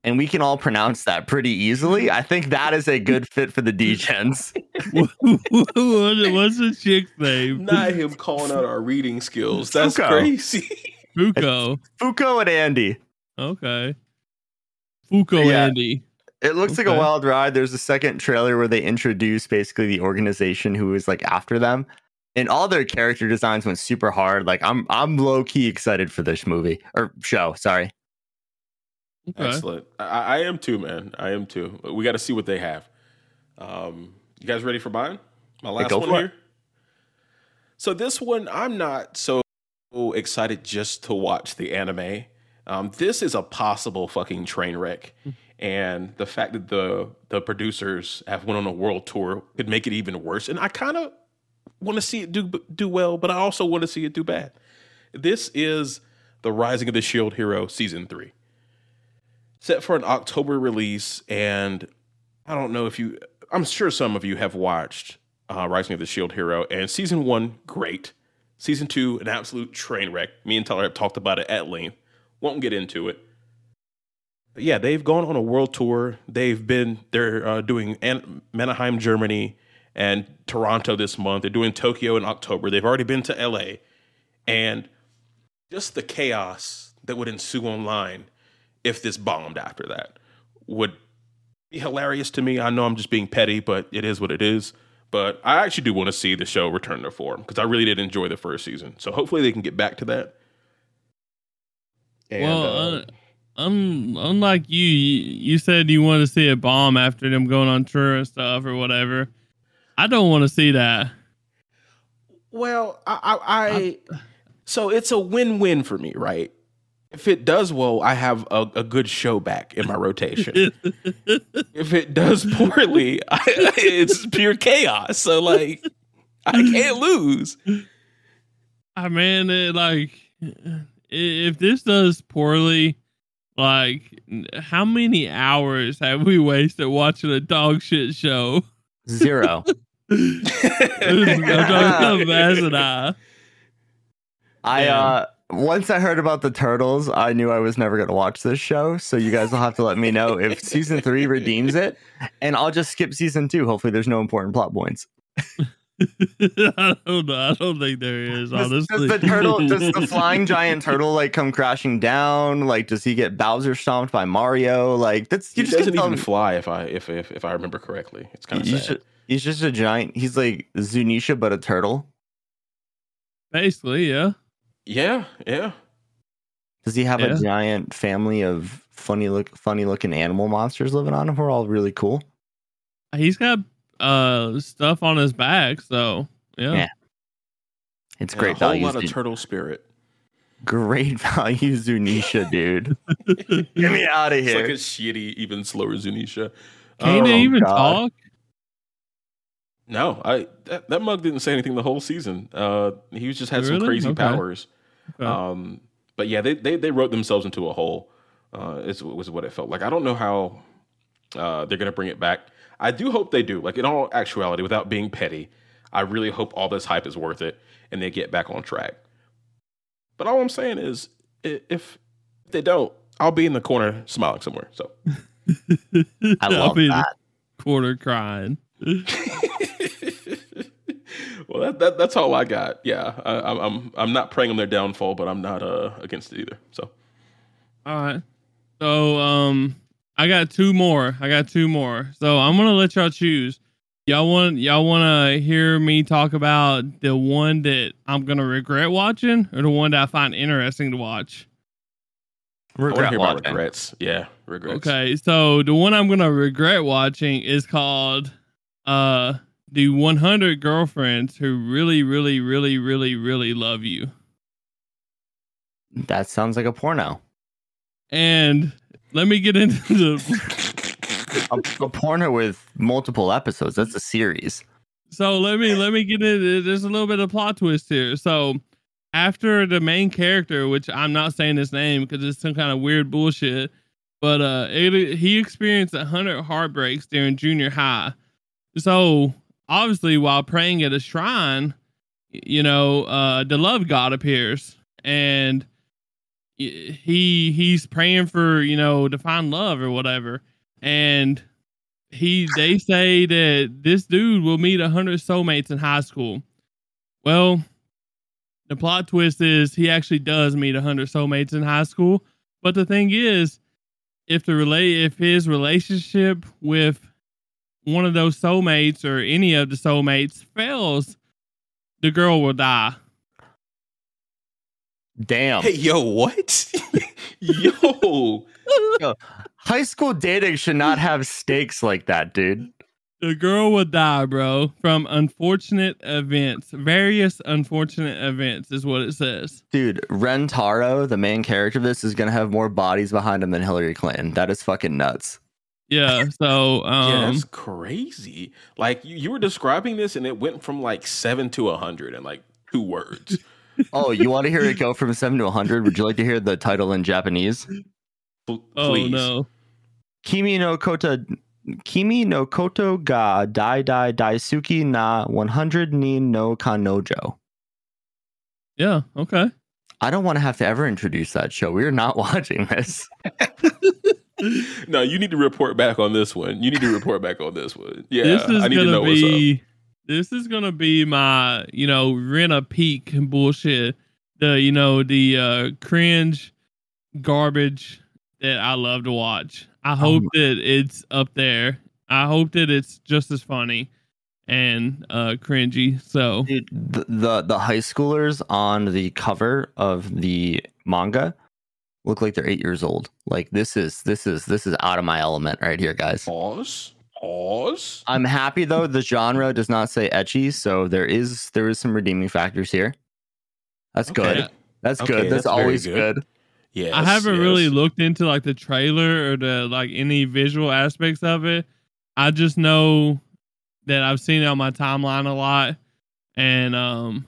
and we can all pronounce that pretty easily. Mm-hmm. I think that is a good fit for the Degens. what, what's the chick's name? Not him calling out our reading skills. That's Zuko. crazy. Fuko. Fuko and Andy. Okay. Fuko Yeah. Andy. It looks like a wild ride. There's a second trailer where they introduce basically the organization who is like after them. And all their character designs went super hard. Like I'm I'm low key excited for this movie or show, sorry. Okay. Excellent. I, I am too, man. I am too. We got to see what they have. Um, you guys ready for mine? My last go one it. here. So this one, I'm not so excited just to watch the anime. Um, this is a possible fucking train wreck, and the fact that the the producers have went on a world tour could make it even worse. And I kind of want to see it do do well, but I also want to see it do bad. This is the Rising of the Shield Hero season three, set for an October release, and I don't know if you. I'm sure some of you have watched uh, Rising of the Shield Hero, and season one, great. Season two, an absolute train wreck. Me and Tyler have talked about it at length. Won't get into it. But yeah, they've gone on a world tour. They've been they're uh, doing An- Mannheim, Germany, and Toronto this month. They're doing Tokyo in October. They've already been to LA, and just the chaos that would ensue online if this bombed after that would be hilarious to me. I know I'm just being petty, but it is what it is. But I actually do want to see the show return to form because I really did enjoy the first season. So hopefully they can get back to that. And, well, uh, unlike you, you said you want to see a bomb after them going on tour and stuff or whatever. I don't want to see that. Well, I, I, I so it's a win-win for me, right? If it does well, I have a, a good show back in my rotation. if it does poorly, I, it's pure chaos. So like, I can't lose. I mean, it, like, if this does poorly, like, how many hours have we wasted watching a dog shit show? Zero. I'm talking about I uh once I heard about the turtles, I knew I was never going to watch this show. So you guys will have to let me know if season three redeems it, and I'll just skip season two. Hopefully, there's no important plot points. I don't know. I don't think there is. Honestly, does, does the turtle, does the flying giant turtle like come crashing down? Like, does he get Bowser stomped by Mario? Like, that's you he doesn't even fly. If I if if if I remember correctly, it's kind of sad. Should, he's just a giant. He's like Zunisha, but a turtle. Basically, yeah. Yeah, yeah. Does he have yeah. a giant family of funny look funny looking animal monsters living on him? We're all really cool. He's got uh stuff on his back, so yeah. yeah. It's and great a whole value. lot of turtle spirit. Great value, Zunisha, dude. Get me out of here. It's like a shitty, even slower Zunisha. Can't oh, even God. talk? No, I that, that mug didn't say anything the whole season. Uh, he was just had really? some crazy okay. powers. Okay. Um, but yeah, they, they they wrote themselves into a hole. Uh, is was what it felt like. I don't know how uh, they're gonna bring it back. I do hope they do. Like in all actuality, without being petty, I really hope all this hype is worth it and they get back on track. But all I'm saying is, if they don't, I'll be in the corner smiling somewhere. So I love that. Corner crying. well, that, that that's all I got. Yeah, I, am I'm I'm not praying on their downfall, but I'm not uh against it either. So, all right. So um, I got two more. I got two more. So I'm gonna let y'all choose. Y'all want y'all want to hear me talk about the one that I'm gonna regret watching, or the one that I find interesting to watch? Regret I hear about regrets. Yeah, regrets. Okay, so the one I'm gonna regret watching is called uh the 100 girlfriends who really, really, really, really, really love you. That sounds like a porno. And let me get into the a, a, porno with multiple episodes. That's a series. So let me let me get into there's a little bit of plot twist here. So after the main character, which I'm not saying his name because it's some kind of weird bullshit, but uh, it, he experienced a hundred heartbreaks during junior high. So obviously while praying at a shrine, you know, uh, the love god appears and he he's praying for, you know, find love or whatever. And he they say that this dude will meet a hundred soulmates in high school. Well, the plot twist is he actually does meet a hundred soulmates in high school. But the thing is, if the relate if his relationship with one of those soulmates or any of the soulmates fails, the girl will die. Damn. Hey, yo, what? yo. yo. High school dating should not have stakes like that, dude. The girl will die, bro, from unfortunate events. Various unfortunate events is what it says. Dude, Rentaro, the main character of this, is going to have more bodies behind him than Hillary Clinton. That is fucking nuts. Yeah. So yeah, um that's crazy. Like you, you were describing this, and it went from like seven to a hundred in like two words. Oh, you want to hear it go from seven to a hundred? Would you like to hear the title in Japanese? Pl- oh no. Kimi no kota Kimi no koto ga dai dai daisuki na 100 ni no kanojo. Yeah. Okay. I don't want to have to ever introduce that show. We are not watching this. no, you need to report back on this one. You need to report back on this one. Yeah, this is I need to know gonna what's up. be this is gonna be my you know rent a peak bullshit the you know the uh cringe garbage that i love to watch i hope that it's up there i hope that it's just as funny and uh cringy so Dude, the, the the high schoolers on the cover of the manga look like they're 8 years old. Like this is this is this is out of my element right here, guys. Pause. Pause. I'm happy though the genre does not say ecchi, so there is there is some redeeming factors here. That's Okay. good. That's Okay, good. That's, that's always good. good. Yes, i haven't yes. really looked into like the trailer or the like any visual aspects of it i just know that i've seen it on my timeline a lot and um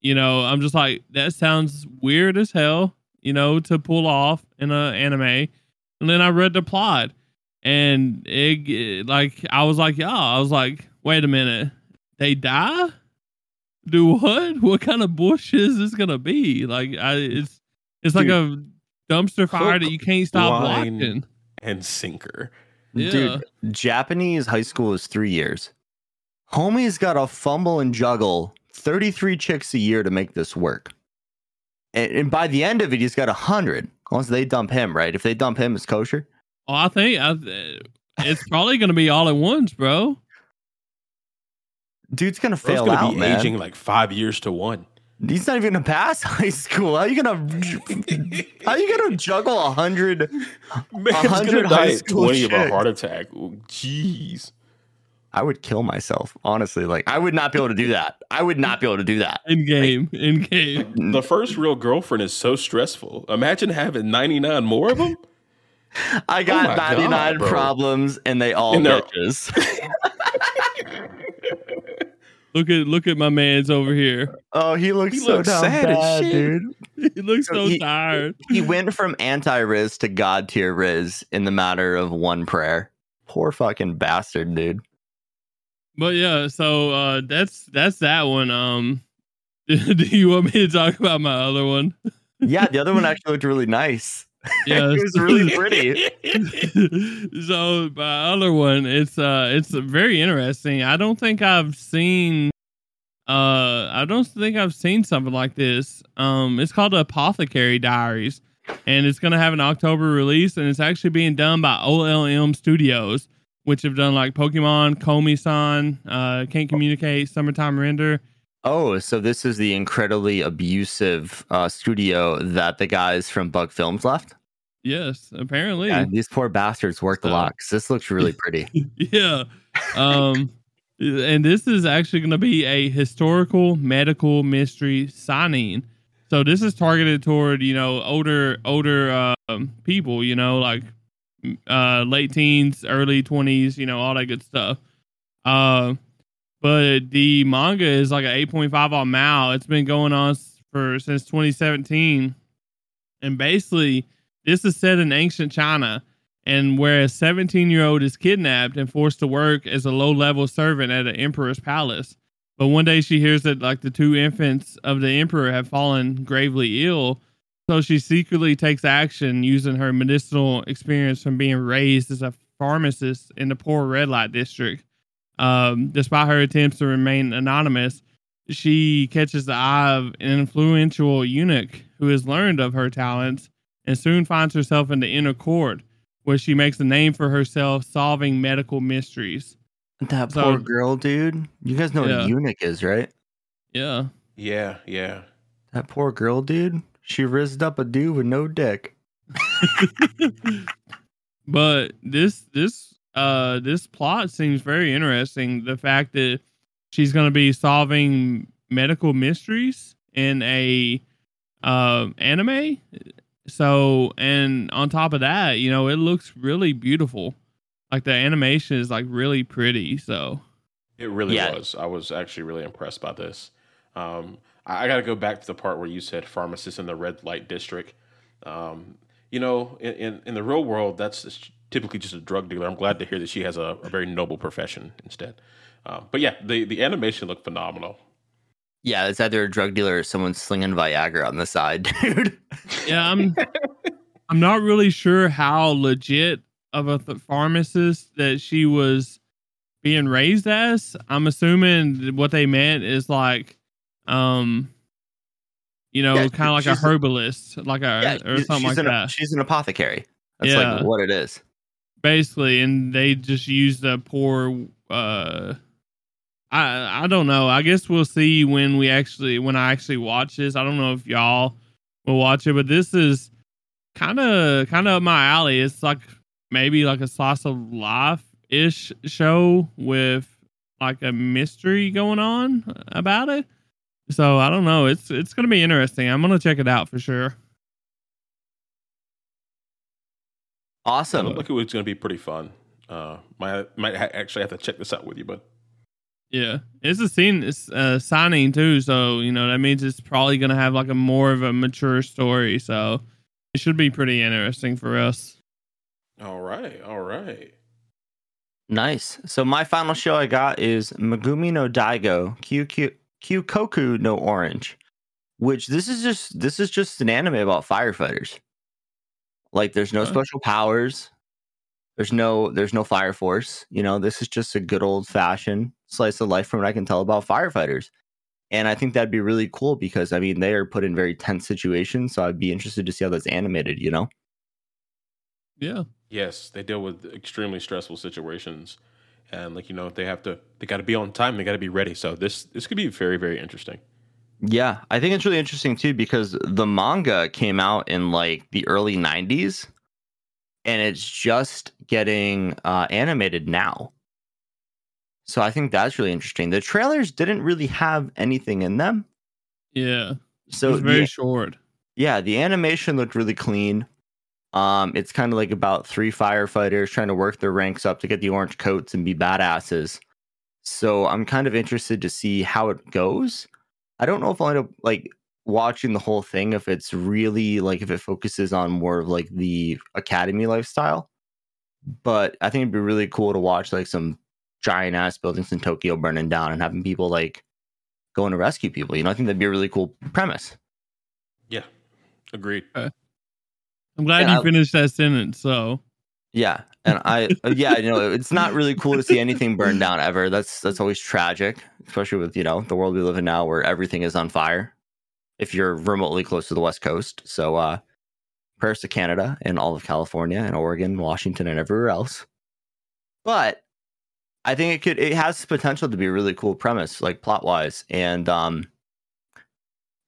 you know i'm just like that sounds weird as hell you know to pull off in an anime and then i read the plot and it it- like i was like yeah i was like wait a minute they die do what what kind of bullshit is this gonna be like i it's it's like a dumpster fire Hook, that you can't stop watching and sinker. Yeah. Dude, Japanese high school is 3 years. Homie's got to fumble and juggle 33 chicks a year to make this work. And, and by the end of it, he's got a 100. Once they dump him, right? If they dump him, it's kosher. oh i think I, uh, it's probably gonna be all at once bro Dude's gonna Bro's fail gonna out, be man. aging like five years to one. He's not even gonna pass high school. How you gonna? How you gonna juggle a hundred? Man's 100 gonna die high at school twenty of a heart attack. Oh, Jeez. I would kill myself, honestly. Like I would not be able to do that. I would not be able to do that. in game in game The first real girlfriend is so stressful. Imagine having ninety nine more of them. I got Oh my God, 99 problems, and they all And bitches. look at look at my man's over here oh, he looks He so looks down sad as bad, shit. dude. he looks So so he- tired He went from anti Riz to God tier Riz in the matter of one prayer. Poor fucking bastard, dude. But yeah, so uh that's that's that one. Um do you want me to talk about my other one? Yeah, the other one actually looked really nice. Yeah. it was really pretty. so my other one, it's uh it's very interesting. I don't think I've seen uh I don't think I've seen something like this. Um it's called Apothecary Diaries and it's gonna have an October release and it's actually being done by OLM Studios, which have done like Pokemon, Komi-san, uh Can't Communicate, Summertime Render. Oh, so this is the incredibly abusive uh, studio that the guys from Bug Films left. Yes, apparently. Yeah, these poor bastards worked a lot lot. 'cause this looks really pretty. yeah. Um and this is actually going to be a historical medical mystery seinen. So this is targeted toward, you know, older older um, people, you know, like uh late teens, early 20s, you know, all that good stuff. Uh but the manga is like an 8.5 on Mal. It's been going on for since 2017. And basically, this is set in ancient China and where a 17 year old is kidnapped and forced to work as a low level servant at an emperor's palace. But one day she hears that like the two infants of the emperor have fallen gravely ill. So she secretly takes action using her medicinal experience from being raised as a pharmacist in the poor red light district. Um, despite her attempts to remain anonymous, she catches the eye of an influential eunuch who has learned of her talents and soon finds herself in the inner court where she makes a name for herself solving medical mysteries. that So- poor girl, dude. You guys know what a eunuch is, right? Yeah. yeah, yeah. That poor girl, dude. She rizzed up a dude with no dick. but this this uh this plot seems very interesting. The fact that she's going to be solving medical mysteries in a uh, anime. So and on top of that, you know, it looks really beautiful. like the animation is like really pretty. So It really Yeah. was. I was actually really impressed by this. Um, I, I got to go back to the part where you said pharmacist in the red light district. Um, you know, in, in, in the real world, that's typically just a drug dealer. I'm glad to hear that she has a, a very noble profession instead. Um, but yeah, the, the animation looked phenomenal. Yeah, it's either a drug dealer or someone slinging Viagra on the side, dude. yeah, I'm I'm not really sure how legit of a th- pharmacist that she was being raised as. I'm assuming what they meant is like, um, you know, Yeah, kind of like a herbalist, like a yeah, or something like an, that. She's an apothecary. That's Yeah. like what it is. basically and they just use the poor uh i i don't know i guess we'll see when we actually when i actually watch this i don't know if y'all will watch it but this is kind of kind of up my alley it's like maybe like a slice of life ish show with like a mystery going on about it so i don't know it's it's gonna be interesting i'm gonna check it out for sure Awesome. Look, like it was going to be pretty fun. Uh, might might actually have to check this out with you, but Yeah, it's a scene, it's uh, seinen too. So you know that means it's probably gonna have like a more of a mature story. So it should be pretty interesting for us. all right, all right. Nice. So my final show I got is Megumi no Daigo Q Koku no Orange, which this is just this is just an anime about firefighters. Like there's no Okay. special powers. There's no there's no fire force. You know, this is just a good old fashioned slice of life from what I can tell about firefighters. And I think that'd be really cool because I mean they are put in very tense situations. So I'd be interested to see how that's animated, you know? Yeah, Yes, they deal with extremely stressful situations, and like you know, they have to they got to be on time. They got to be ready. So this this could be very very interesting. Yeah, I think it's really interesting too because the manga came out in like the early 90s and it's just getting uh, animated now. So I think that's really interesting. The trailers didn't really have anything in them. yeah. So it's very the- short. yeah, the animation looked really clean. Um, it's kind of like about three firefighters trying to work their ranks up to get the orange coats and be badasses. So I'm kind of interested to see how it goes. I don't know if I'll end up like watching the whole thing if it's really like if it focuses on more of like the academy lifestyle. But I think it'd be really cool to watch like some giant ass buildings in Tokyo burning down and having people like going to rescue people. You know, I think that'd be a really cool premise. Yeah, agreed. I'm glad you I- finished that sentence. So Yeah, and I uh, yeah, you know, it's not really cool to see anything burn down ever. That's that's always tragic, especially with you know the world we live in now, where everything is on fire. If you're remotely close to the West Coast, so uh, prayers to Canada and all of California and Oregon, Washington, and everywhere else. But I think it could it has potential to be a really cool premise, like plot wise, and um,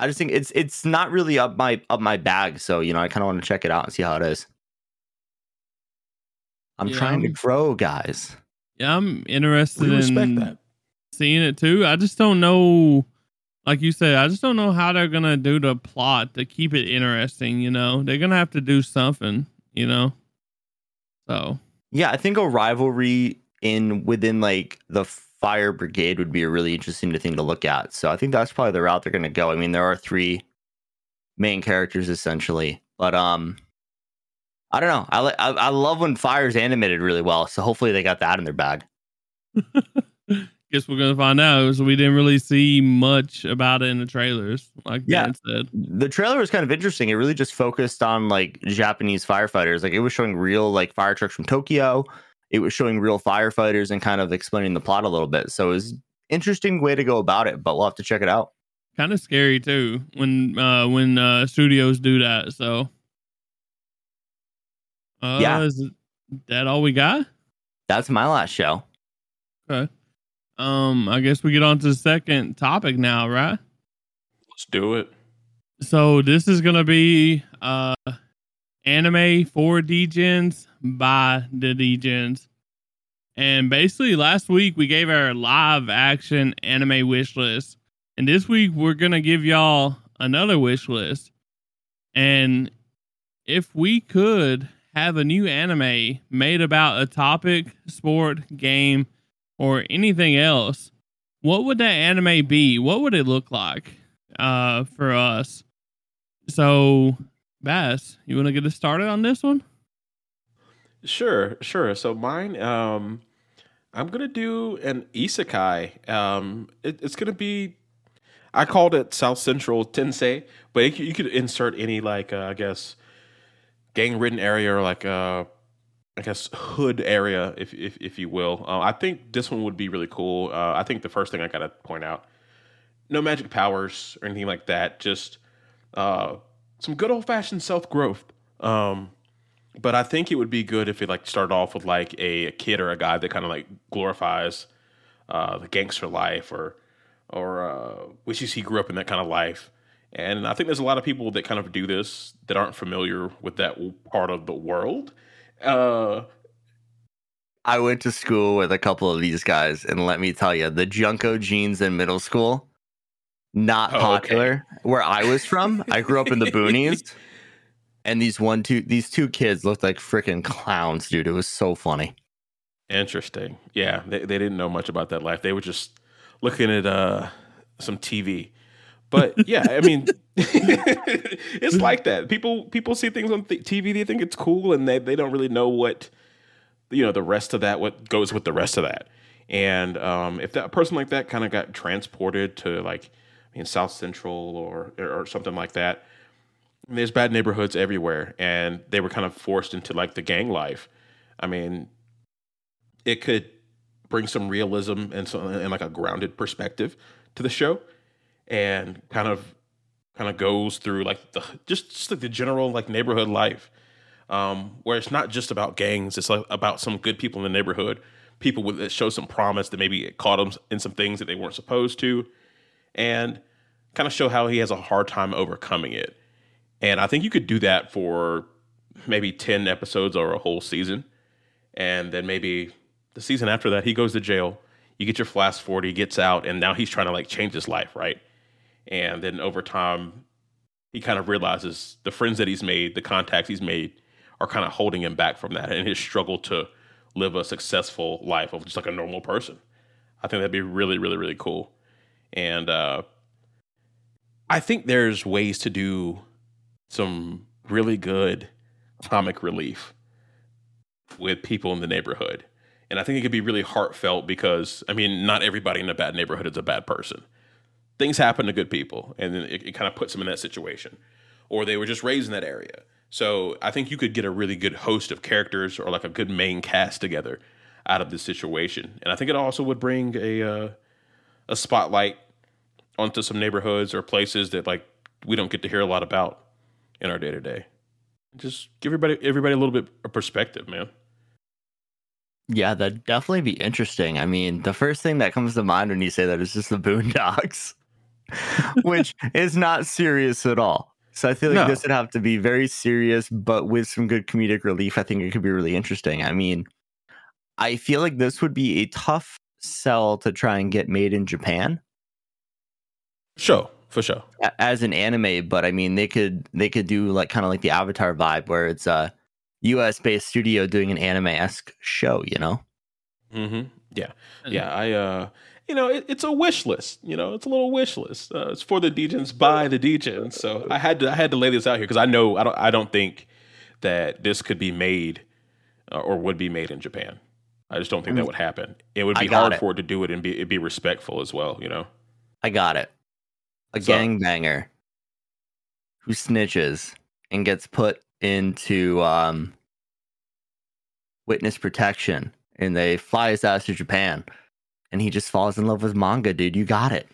I just think it's it's not really up my up my bag. So you know, I kind of want to check it out and see how it is. I'm Yeah, trying to I'm- grow, guys. yeah, I'm interested in that. seeing it too. I just don't know. Like you said, I just don't know how they're gonna do the plot to keep it interesting. You know, they're gonna have to do something. You know, so Yeah, I think a rivalry in within like the fire brigade would be a really interesting thing to look at. So I think that's probably the route they're going to go. I mean, there are three main characters essentially, but um, I don't know. I li- I, I love when fire's animated really well. So hopefully they got that in their bag. guess we're gonna find out. So we didn't really see much about it in the trailers, like Yeah. Dan said. The trailer was kind of interesting. It really just focused on like Japanese firefighters. Like it was showing real like fire trucks from Tokyo. It was showing real firefighters and kind of explaining the plot a little bit. So it was interesting way to go about it, but we'll have to check it out. Kind of scary too when uh when uh studios do that. So uh, Yeah. is that all we got? That's my last show. Okay. Um, I guess we get on to the second topic now, right? Let's do it. So this is gonna be uh anime for degens by the degens. And basically last week we gave our live action anime wish list. And this week we're gonna give y'all another wish list. And if we could have a new anime made about a topic, sport, game, or anything else, what would that anime be? What would it look like uh, for us? So, Bass, you want to get us started on this one? Sure, sure. So mine, um, I'm gonna do an isekai. Um, it, it's gonna be. I called it South Central Tensei, but it, you could insert any like uh, I guess gang-ridden area or like uh, I guess hood area, if if, if you will. Uh, I think this one would be really cool. Uh, I think the first thing I gotta point out, no magic powers or anything like that. Just uh, some good old-fashioned self-growth. Um, but I think it would be good if it like started off with like a, a kid or a guy that kind of like glorifies uh, the gangster life or or uh, wishes he grew up in that kind of life. And I think there's a lot of people that kind of do this that aren't familiar with that part of the world. Uh, I went to school with a couple of these guys, and let me tell you, the JNCO jeans in middle school, not Oh, okay. popular. Where I was from, I grew up in the boonies, and these one two these two kids looked like freaking clowns, dude. It was so funny. Interesting. Yeah, they, they didn't know much about that life. They were just looking at uh, some TV. But yeah, I mean, it's like that. People people see things on th- TV, they think it's cool, and they, they don't really know what you know the rest of that, what goes with the rest of that. And um, if that person like that kind of got transported to like I mean South Central or or something like that, there's bad neighborhoods everywhere, and they were kind of forced into like the gang life. I mean, it could bring some realism and some and like a grounded perspective to the show, and kind of kind of goes through like the just just like the general like neighborhood life, um, where it's not just about gangs. It's like about some good people in the neighborhood, people with that show some promise that maybe it caught them in some things that they weren't supposed to, and kind of show how he has a hard time overcoming it. And I think you could do that for maybe 10 episodes or a whole season. And then maybe the season after that, he goes to jail. You get your flash forward, he gets out, and now he's trying to like change his life, right? And then over time, he kind of realizes the friends that he's made, the contacts he's made, are kind of holding him back from that and his struggle to live a successful life of just like a normal person. I think that'd be really, really, really cool. And uh, I think there's ways to do some really good comic relief with people in the neighborhood. And I think it could be really heartfelt because, I mean, not everybody in a bad neighborhood is a bad person. Things happen to good people, and then it, it kind of puts them in that situation. Or they were just raised in that area. So I think you could get a really good host of characters or like a good main cast together out of this situation. And I think it also would bring a uh, a spotlight onto some neighborhoods or places that like we don't get to hear a lot about in our day to day. Just give everybody everybody a little bit of perspective, man. Yeah, that'd definitely be interesting. I mean, the first thing that comes to mind when you say that is just the Boondocks, which is not serious at all. So I feel like No. this would have to be very serious, but with some good comedic relief. I think it could be really interesting. I mean, I feel like this would be a tough sell to try and get made in Japan Sure, for sure. as an anime, but I mean, they could they could do like kind of like the Avatar vibe, where it's a U.S. based studio doing an anime esque show. You know? hmm Yeah, yeah. I, uh, you know, it, it's a wish list. You know, it's a little wish list. Uh, it's for the Degens by the Degens. So I had to, I had to lay this out here because I know I don't, I don't think that this could be made uh, or would be made in Japan. I just don't think that would happen. It would be hard it. for it to do it and be it'd be respectful as well. You know. I got it. A So- gangbanger who snitches and gets put into um, witness protection, and they fly his ass to Japan, and he just falls in love with manga, dude. You got it.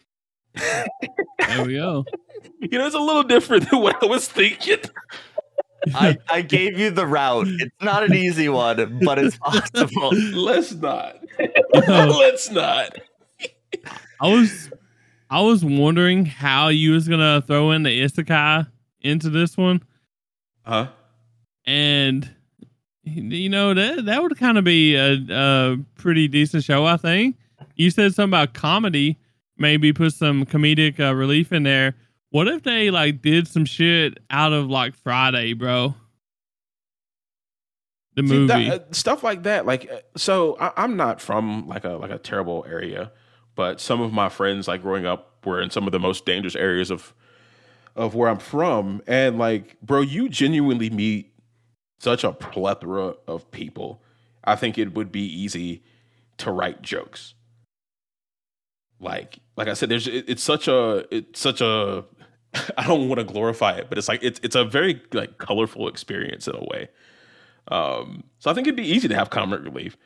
There we go. You know, it's a little different than what I was thinking. I, I gave you the route. It's not an easy one, but it's possible. Let's not. Let's not. I was I was wondering how you was gonna throw in the isekai into this one, Huh? and you know that that would kind of be a, a pretty decent show. I think you said something about comedy, maybe put some comedic uh, relief in there. What if they like did some shit out of like Friday, bro? the See, movie. that- uh, stuff like that. Like, uh, so I, I'm not from like a like a terrible area, but some of my friends, like growing up, were in some of the most dangerous areas of of where I'm from, and like, bro, you genuinely meet such a plethora of people. I think it would be easy to write jokes. Like, like I said, there's it, it's such a it's such a I don't want to glorify it, but it's like it's it's a very like colorful experience in a way. Um, so I think it'd be easy to have comic relief.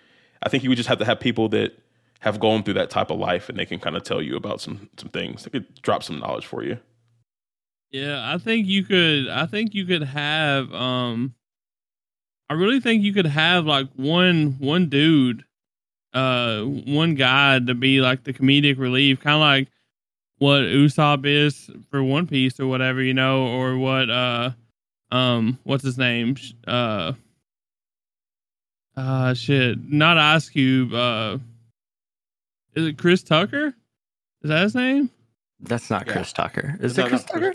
I think you would just have to have people that have gone through that type of life and they can kind of tell you about some some things. They could drop some knowledge for you. Yeah, I think you could. I think you could have. Um, I really think you could have like one one dude, uh, one guy to be like the comedic relief, kind of like what Usopp is for One Piece or whatever, you know, or what uh, um, what's his name? Uh, uh, shit, not Ice Cube. Uh, is it Chris Tucker? Is that his name? That's not Yeah. Chris Tucker. Is No, it Chris not Tucker?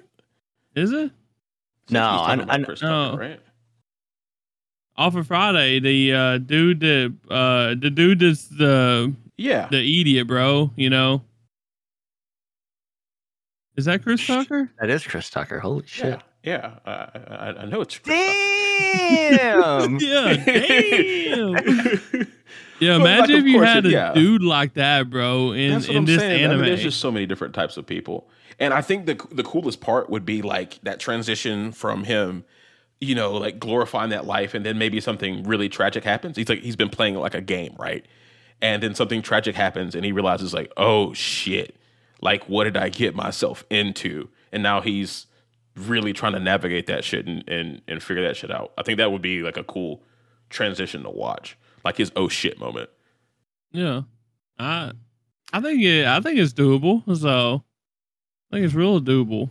Is it? No, I- about I- Chris no. Tucker, right? off of Friday, the uh, dude that uh, the dude that's the Yeah, the idiot, bro. You know, is that Chris Tucker? That is Chris Tucker. Holy shit. yeah, yeah. I, I, I know it's Chris Damn. Yeah, damn. Yeah, But, like, imagine if you had it- a yeah. dude like that, bro, in in I'm this saying. I anime. mean, there's just so many different types of people, and I think the the coolest part would be like that transition from him, you know, like glorifying that life, and then maybe something really tragic happens. He's like he's been playing like a game, right? And then something tragic happens, and he realizes like, oh shit, like what did I get myself into? And now he's really trying to navigate that shit and and and figure that shit out. I think that would be like a cool transition to watch, like his oh shit moment. yeah, I I think it. I think it's doable. So I think it's real doable.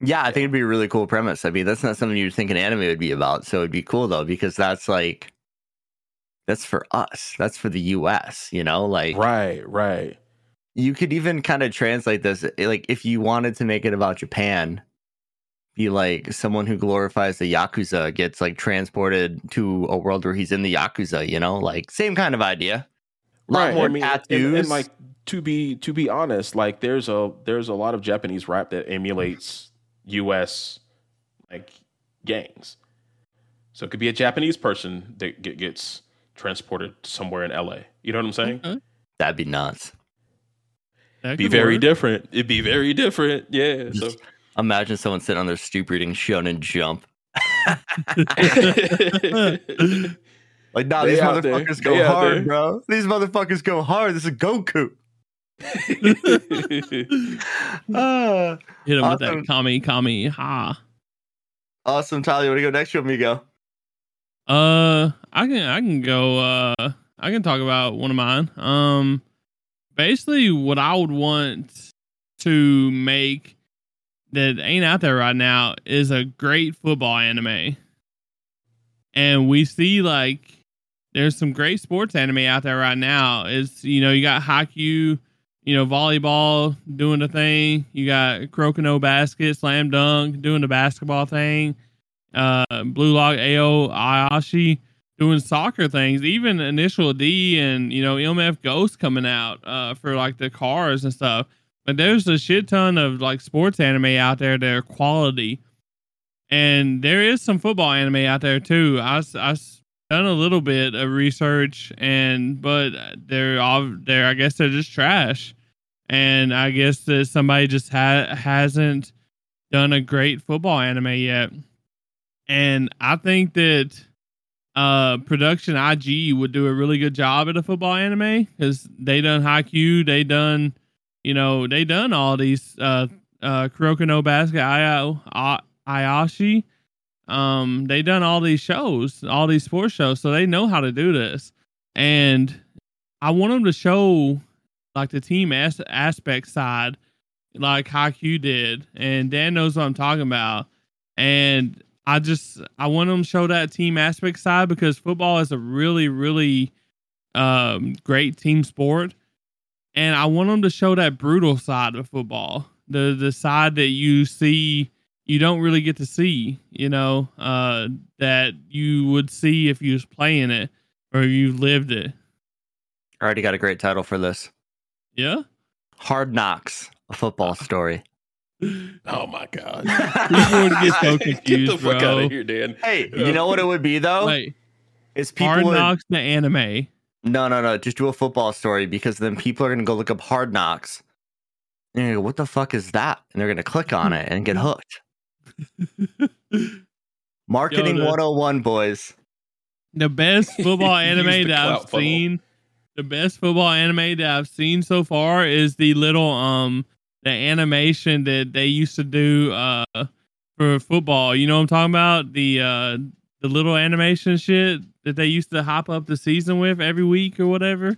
Yeah, I think it'd be a really cool premise. I mean, that's not something you'd think an anime would be about. So it'd be cool though, because that's like that's for us. That's for the US, you know? Like Right, right. you could even kind of translate this like if you wanted to make it about Japan, be like someone who glorifies the Yakuza gets like transported to a world where he's in the Yakuza, you know? Like same kind of idea. A lot more I mean, tattoos. And, like to be to be honest, like there's a there's a lot of Japanese rap that emulates U.S. like gangs. So it could be a Japanese person that get, gets transported somewhere in L.A. You know what I'm saying? Okay. That'd be nuts. That Be very work. different. It'd be very different. Yeah. So Just imagine someone sitting on their stoop reading Shonen Jump. Like, nah, They these out there. motherfuckers go They hard, there. bro. These motherfuckers go hard. This is Goku. Ah, Hit him with Awesome. that kami kami ha. awesome, Tyler. You want to go next? You want me to go? Uh, I can I can go. Uh, I can talk about one of mine. Um, basically, what I would want to make that ain't out there right now is a great football anime, and we see like there's some great sports anime out there right now. It's you know you got Haikyuu, you know volleyball doing the thing. You got Kuroko no Basket, slam dunk doing the basketball thing uh Blue Lock AO Ayashi doing soccer things, even Initial D and you know MF Ghost coming out uh for like the cars and stuff. There's a shit ton of like sports anime out there that are quality, and there is some football anime out there too. I I done a little bit of research, and but they're all they're I guess they're just trash, and I guess that somebody just ha- hasn't done a great football anime yet. And I think that uh production IG would do a really good job at a football anime because they done Haikyuu, they done you know they done all these uh uh Kuroko Basket A- Ayashi. Um they done all these shows all these sports shows so they know how to do this. And I want them to show like the team as- aspect side like Haikyuu did and Dan knows what I'm talking about. And I just I want them to show that team aspect side because football is a really really um, great team sport, and I want them to show that brutal side of football, the the side that you see you don't really get to see, you know, uh, that you would see if you was playing it or you lived it. I already got a great title for this. Yeah. Hard Knocks, a football story. Oh my god! People would get so Get the confused, fuck bro. out of here, Dan. hey, you know what it would be though? Wait, Is people Hard would- Knocks the anime. No, no, no. Just do a football story because then people are gonna go look up Hard Knocks. And you're go, what the fuck is that? And they're gonna click on it and get hooked. Marketing Yo, the- 101, boys. the best football anime that I've funnel. seen. The best football anime that I've seen so far is the little um the animation that they used to do uh for football. You know what I'm talking about? The uh the little animation shit that they used to hop up the season with every week or whatever.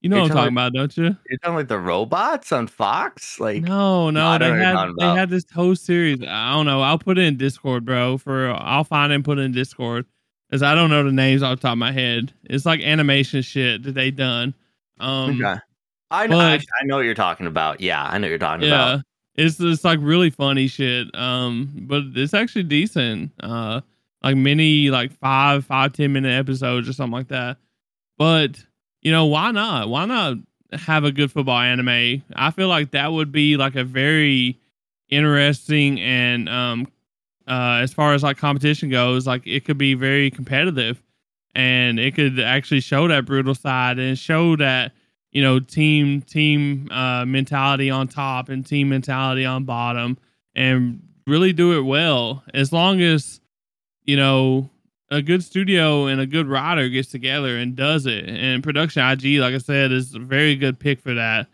You know You're what I'm talking talking- about, don't you? You're talking like the robots on Fox? Like No, no, they don't know what you're had they had this whole series. I don't know. I'll put it in Discord, bro. For I'll find and put it in Discord because I don't know the names off the top of my head. It's like animation shit that they done. Um, okay. I know I, but- I know what you're talking about. Yeah, I know what you're talking yeah, about. it's it's like really funny shit. Um, but it's actually decent. Uh, like many like five five ten minute episodes or something like that. But you know why not? Why not have a good football anime? I feel like that would be like a very interesting and um uh as far as like competition goes, like it could be very competitive and it could actually show that brutal side and show that you know team team uh mentality on top and team mentality on bottom and really do it well as long as you know a good studio and a good writer gets together and does it and production ig like i said is a very good pick for that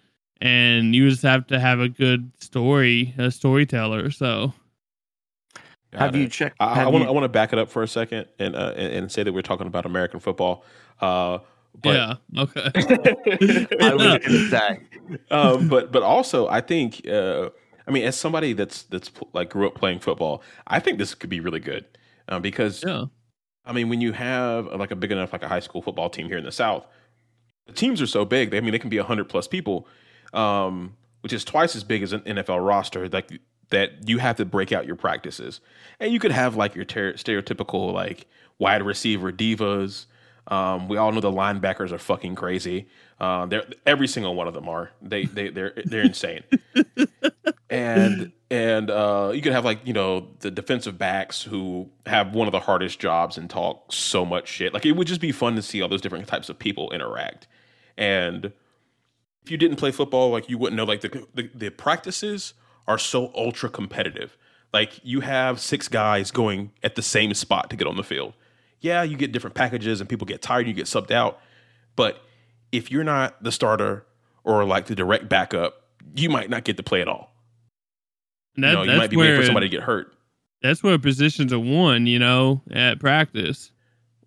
and you just have to have a good story a storyteller so Have Got you checked? I, I have want you- to back it up for a second and uh, and, and say that we're talking about American football. Uh, but yeah okay I was gonna say. um, but but also I think uh, I mean as somebody that's that's like grew up playing football, I think this could be really good um, because yeah I mean when you have like a big enough like a high school football team here in the South, the teams are so big. They, I mean they can be hundred plus people, um, which is twice as big as an NFL roster. Like that you have to break out your practices, and you could have like your ter- stereotypical like wide receiver divas. Um, we all know the linebackers are fucking crazy. Uh, they're every single one of them are. They they they're they're insane. and and uh, you could have like you know the defensive backs who have one of the hardest jobs and talk so much shit. Like it would just be fun to see all those different types of people interact. And if you didn't play football, like you wouldn't know. Like the the, the practices are so ultra competitive. Like you have six guys going at the same spot to get on the field. Yeah, you get different packages and people get tired, and you get subbed out. But if you're not the starter or like the direct backup, you might not get to play at all. And You that, know, you that's might be where waiting for somebody to get hurt. that's where positions are won you know at practice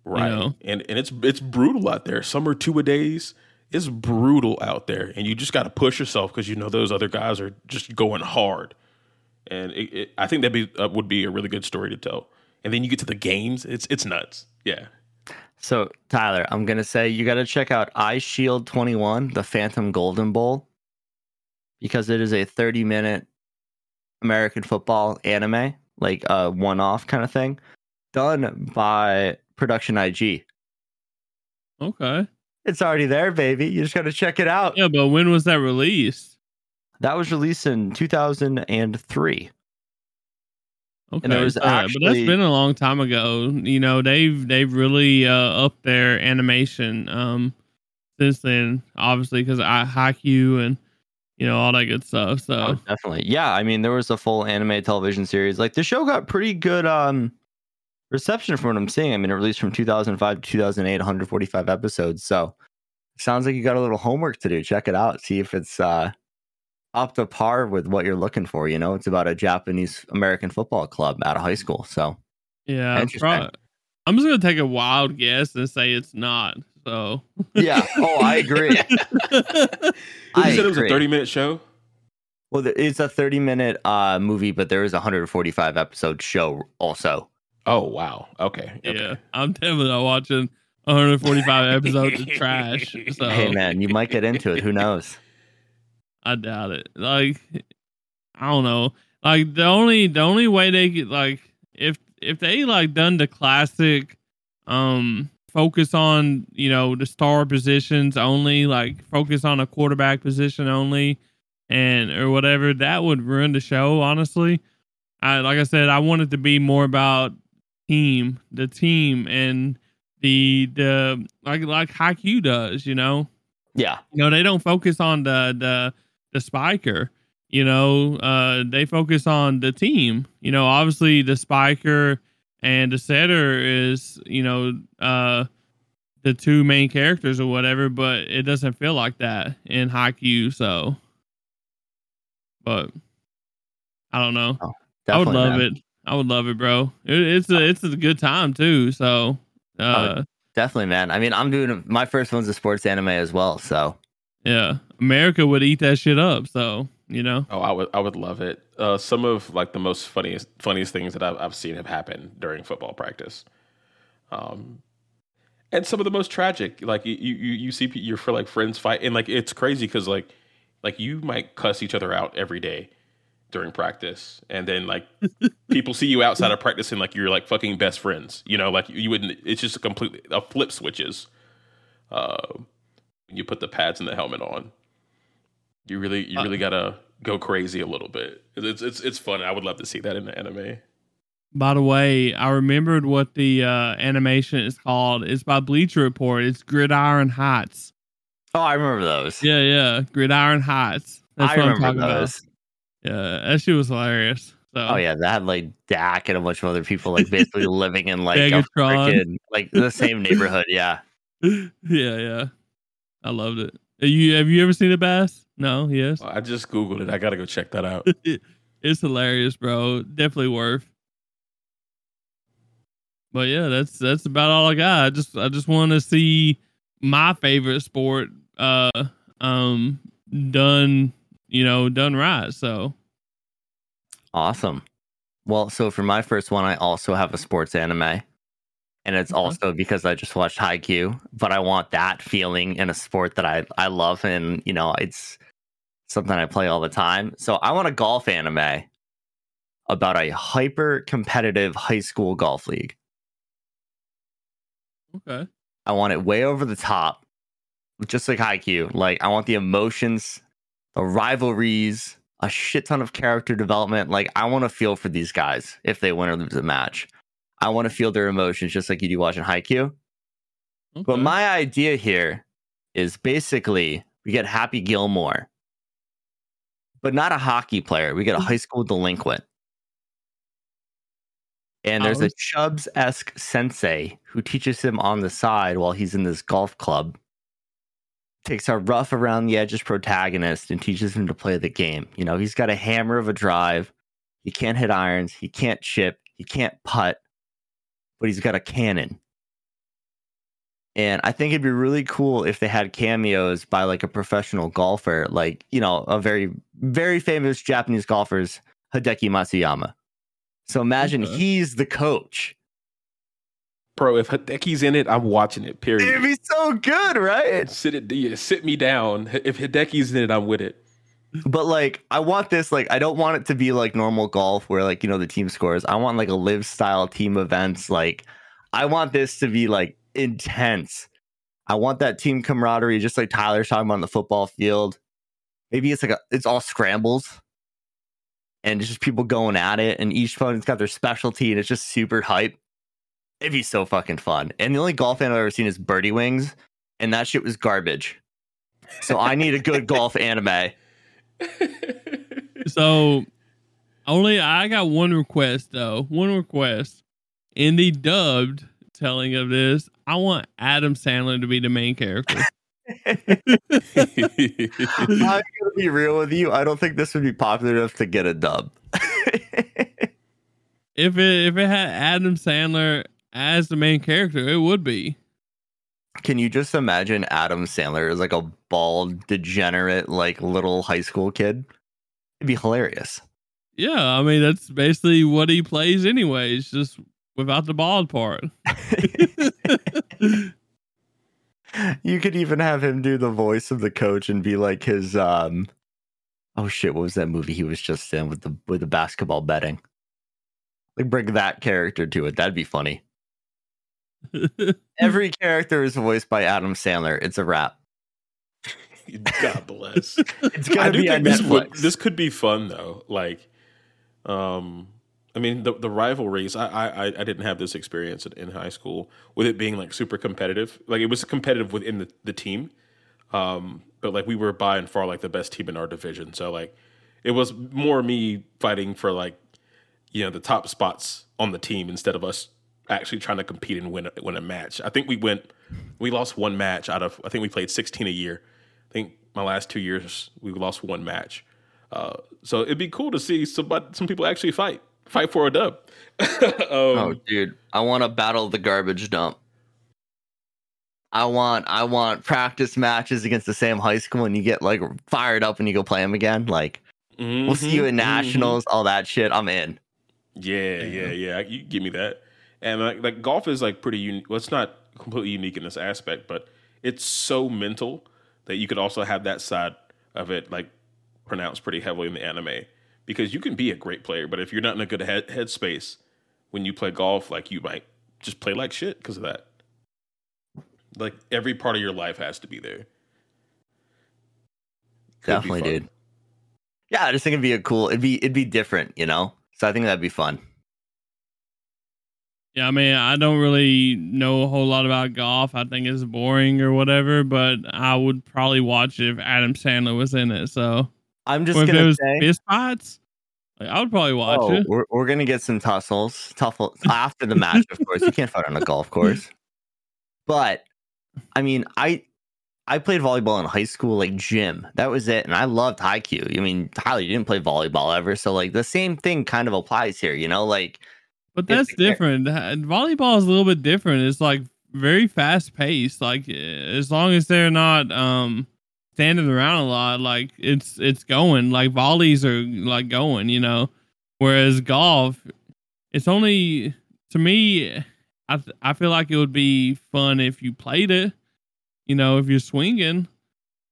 Right. know? And and it's it's brutal out there. Some are two a days. It's brutal out there. And you just got to push yourself because you know those other guys are just going hard. And it, it, I think that be uh, would be a really good story to tell. And then you get to the games. It's it's nuts. Yeah. So Tyler, I'm gonna say you got to check out Eyeshield 21, the Phantom Golden Bowl, because it is a 30 minute American football anime, like a one off kind of thing, done by Production IG. okay It's already there, baby. You just got to check it out. yeah but when was that released That was released in 2003. Okay, there was so, but that's been a long time ago. You know, they've they've really uh, upped their animation um since then, obviously because I Haikyuu and you know all that good stuff. So Oh, definitely. Yeah, I mean, there was a full anime television series. Like the show got pretty good um reception from what I'm seeing. I mean, it released from 2005 to 2008, 145 episodes. So sounds like you got a little homework to do. Check it out. See if it's uh up to par with what you're looking for. You know, it's about a Japanese American football club out of high school. So yeah, I'm just gonna take a wild guess and say it's not. So yeah. Oh, I agree. You I said it was a 30 minute show? Well, it's a 30 minute uh movie, but there is a 145 episode show also. Oh wow. Okay. okay. yeah, I'm definitely not watching 145 episodes of trash. So Hey man, you might get into it. Who knows? I doubt it. Like, I don't know. like the only the only way they could like if if they like done the classic um focus on you know the star positions only like focus on a quarterback position only and or whatever that would ruin the show honestly. I like i said i want it to be more about team the team and the the like like Haikyuu does you know? Yeah. you know they don't focus on the the the spiker you know? Uh they focus on the team. You know obviously the spiker and the setter is you know uh the two main characters or whatever but it doesn't feel like that in Haikyuu so but i don't know i would love man. it i would love it bro it, it's a it's a good time too so uh Definitely, man. I mean, I'm doing my first one's a sports anime as well. So yeah america would eat that shit up so you know Oh, I would I would love it. Uh, some of like the most funniest funniest things that I've, I've seen have happened during football practice. Um, and some of the most tragic, like you you you see your for like friends fight, and like it's crazy because like like you might cuss each other out every day during practice, and then like people see you outside of practice and like you're like fucking best friends. You know, like you wouldn't. It's just a completely a flip switches. Uh, when you put the pads and the helmet on, you really you Uh, really gotta go crazy a little bit. It's it's it's fun. I would love to see that in the anime. By the way, I remembered what the uh, animation is called. It's by Bleacher Report. It's Gridiron Heights. Oh, I remember those. Yeah, yeah, Gridiron Heights. That's I what I'm talking those. about. Yeah, that shit was hilarious. So, Oh yeah, that had like Dak and a bunch of other people like basically living in like a Megatron. freaking like the same neighborhood. Yeah. yeah, yeah. I loved it. Have you have you ever seen the bass? No. Yes. I just googled it. I gotta go check that out. it's hilarious, bro. Definitely worth. But yeah, that's that's about all I got. I just I just want to see my favorite sport uh um done, you know, done right. So Awesome. Well, so for my first one, I also have a sports anime. And it's Okay. also because I just watched Haikyuu, but I want that feeling in a sport that I, I love and you know, it's something I play all the time. So I want a golf anime about a hyper competitive high school golf league. okay. I want it way over the top, just like Haikyuu. Like I want the emotions, the rivalries, a shit ton of character development. Like I want to feel for these guys if they win or lose a match. I want to feel their emotions just like you do watching Haikyuu. okay. But my idea here is basically we get Happy Gilmore, but not a hockey player. We get a mm. high school delinquent. And there's oh. a Hours? Chubbs esque sensei who teaches him on the side while he's in this golf club. Takes our rough around the edges protagonist and teaches him to play the game. You know, he's got a hammer of a drive. He can't hit irons. He can't chip. He can't putt, but he's got a cannon. And I think it'd be really cool if they had cameos by like a professional golfer, like, you know, a very, very famous Japanese golfers, Hideki Matsuyama. So imagine Okay. he's the coach. Bro, if Hideki's in it, I'm watching it. Period. It'd be so good, right? Sit it, yeah, sit me down. If Hideki's in it, I'm with it. But like, I want this, like, I don't want it to be like normal golf where, like, you know, the team scores. I want like a live style team events. Like, I want this to be like intense. I want that team camaraderie, just like Tyler's talking about on the football field. Maybe it's like a, it's all scrambles and it's just people going at it, and each opponent's got their specialty, and it's just super hype. It'd be so fucking fun. And the only golf anime I've ever seen is Birdie Wings, and that shit was garbage. So I need a good golf anime. So only I got one request though. One request. In the dubbed telling of this, I want Adam Sandler to be the main character. I'm gonna be real with you. I don't think this would be popular enough to get a dub. if it if it had Adam Sandler as the main character, it would be. Can you just imagine Adam Sandler as like a bald, degenerate, like little high school kid? It'd be hilarious. Yeah, I mean that's basically what he plays anyways, just without the bald part. you could even have him do the voice of the coach and be like his um oh shit, what was that movie he was just in with the with the basketball betting? Like bring that character to it. That'd be funny. Every character is voiced by Adam Sandler. It's a wrap. God bless. It's I gonna do be on think this, would, this could be fun though. Like, um, I mean, the the rivalries. I I, I didn't have this experience in, in high school with it being like super competitive. Like it was competitive within the, the team, um, but like we were by and far like the best team in our division. So like, it was more me fighting for like, you know, the top spots on the team instead of us actually trying to compete and win a, win a match. I think we went, we lost one match out of. I think we played sixteen a year. I think my last two years we lost one match. Uh, so it'd be cool to see somebody, some people actually fight, fight for a dub. um, oh, dude, I want to battle the garbage dump. I want I want practice matches against the same high school, and you get like fired up and you go play them again. Like we'll see you in mhm. nationals, all that shit. I'm in. Yeah, yeah, yeah. You give me that. And like, like golf is like pretty unique. Well, it's not completely unique in this aspect, but it's so mental that you could also have that side of it like pronounced pretty heavily in the anime because you can be a great player, but if you're not in a good head headspace when you play golf, like you might just play like shit because of that. Like every part of your life has to be there. Could Definitely, fun. dude. Yeah, I just think it'd be a cool. It'd be it'd be different, you know. So I think that'd be fun. Yeah, I mean, I don't really know a whole lot about golf. I think it's boring or whatever, but I would probably watch it if Adam Sandler was in it. So, I'm just or if it gonna was say. fist fights, like, I would probably watch Oh, it. we're, we're gonna get some tussles, tuffle after the match. Of course, you can't fight on a golf course. But I mean, I I played volleyball in high school, like gym. That was it, and I loved Haikyuu. I mean, Tyler, you didn't play volleyball ever, so like the same thing kind of applies here. You know, like But that's the different. Ha- Volleyball is a little bit different. It's like very fast paced. Like eh, as long as they're not um standing around a lot, like it's it's going. Like volleys are like going, you know. Whereas golf, it's only to me. I th- I feel like it would be fun if you played it. You know, if you're swinging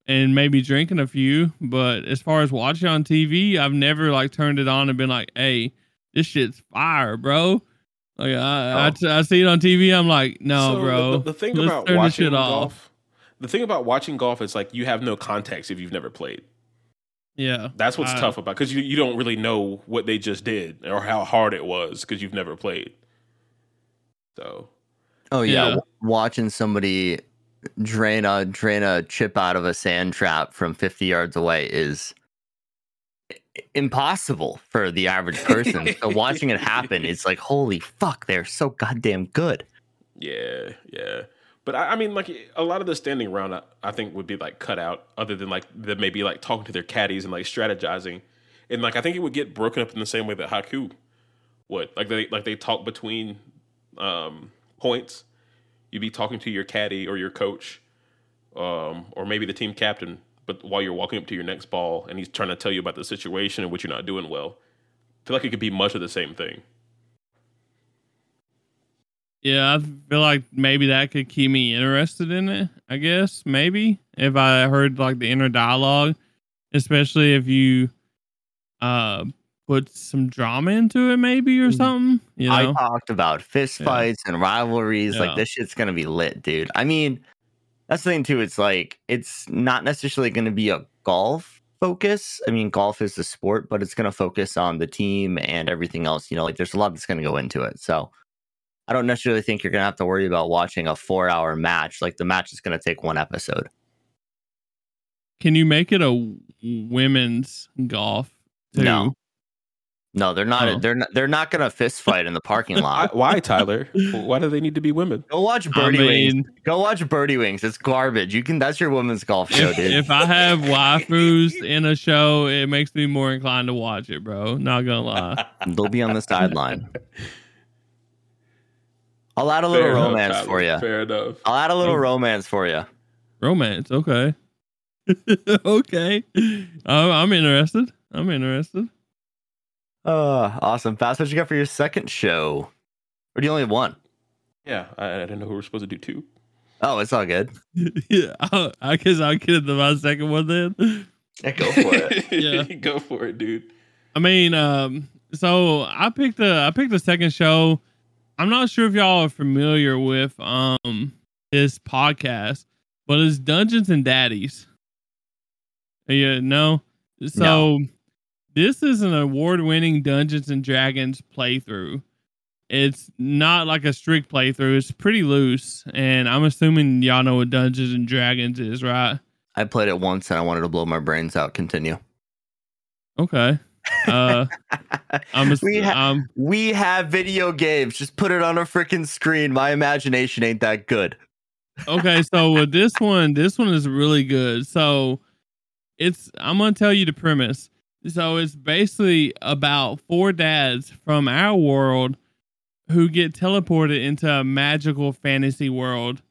and maybe drinking a few. But as far as watching on TV, I've never like turned it on and been like, "Hey, this shit's fire, bro." Like I, I, Oh. I see it on TV. I'm like, no, So bro. The, the thing about watching golf, the thing about watching golf is like you have no context if you've never played. Yeah, That's what's I- tough about because you, you don't really know what they just did or how hard it was because you've never played. So oh yeah, Yeah. watching somebody drain a drain a chip out of a sand trap from 50 yards away is impossible for the average person. so watching it happen, it's like, holy fuck, they're so goddamn good. yeah, yeah. But I, I mean, like a lot of the standing around, I, I think would be like cut out. Other than like them maybe like talking to their caddies and like strategizing, and like I think it would get broken up in the same way that Haikyuu would. Like they like they talk between um, points. You'd be talking to your caddy or your coach, um, or maybe the team captain. But while you're walking up to your next ball, and he's trying to tell you about the situation and what you're not doing well, I feel like it could be much of the same thing. Yeah, I feel like maybe that could keep me interested in it. I guess maybe if I heard like the inner dialogue, especially if you uh put some drama into it, maybe or Mhm. something. You know? I talked about fist Yeah. fights and rivalries. Yeah. Like this shit's gonna be lit, dude. I mean, that's the thing too. It's like it's not necessarily gonna be a golf focus. I mean, golf is a sport, but it's gonna focus on the team and everything else. You know, like there's a lot that's gonna go into it. So I don't necessarily think you're gonna have to worry about watching a four hour match. Like the match is gonna take one episode. can you make it a women's golf? Too? No. No, they're not. Oh. They're not. They're not gonna fist fight in the parking lot. why Tyler? Why do they need to be women? Go watch I Birdie Wings. Go watch Birdie Wings. It's garbage. You can. That's your women's golf show, if, dude. if I have waifus in a show, it makes me more inclined to watch it, bro. Not gonna lie. They'll be on the sideline. I'll add a little Fair romance Tyler. for you. Fair enough. I'll add a little Oh. romance for you. Romance, okay. okay. I'm, I'm interested. I'm interested. Uh, awesome. Fast, what you got for your second show? Or do you only have one? Yeah, I, I didn't know we were supposed to do two. Oh, it's all good. yeah, I, I guess I'll get into my second one then. Yeah, go for it. Yeah. go for it, dude. I mean, um, so I picked a I picked the second show. I'm not sure if y'all are familiar with um this podcast, but it's Dungeons and Daddies. Yeah, no. So this is an award-winning Dungeons and Dragons playthrough. It's not like a strict playthrough. It's pretty loose, and I'm assuming y'all know what Dungeons and Dragons is, right? I played it once and I wanted to blow my brains out. Continue. Okay. Uh, I'm. ass- We ha- um, We have video games. Just put it on a freaking screen. My imagination ain't that good. okay, so with this one, this one is really good. So it's I'm gonna tell you the premise. So it's basically about four dads from our world who get teleported into a magical fantasy world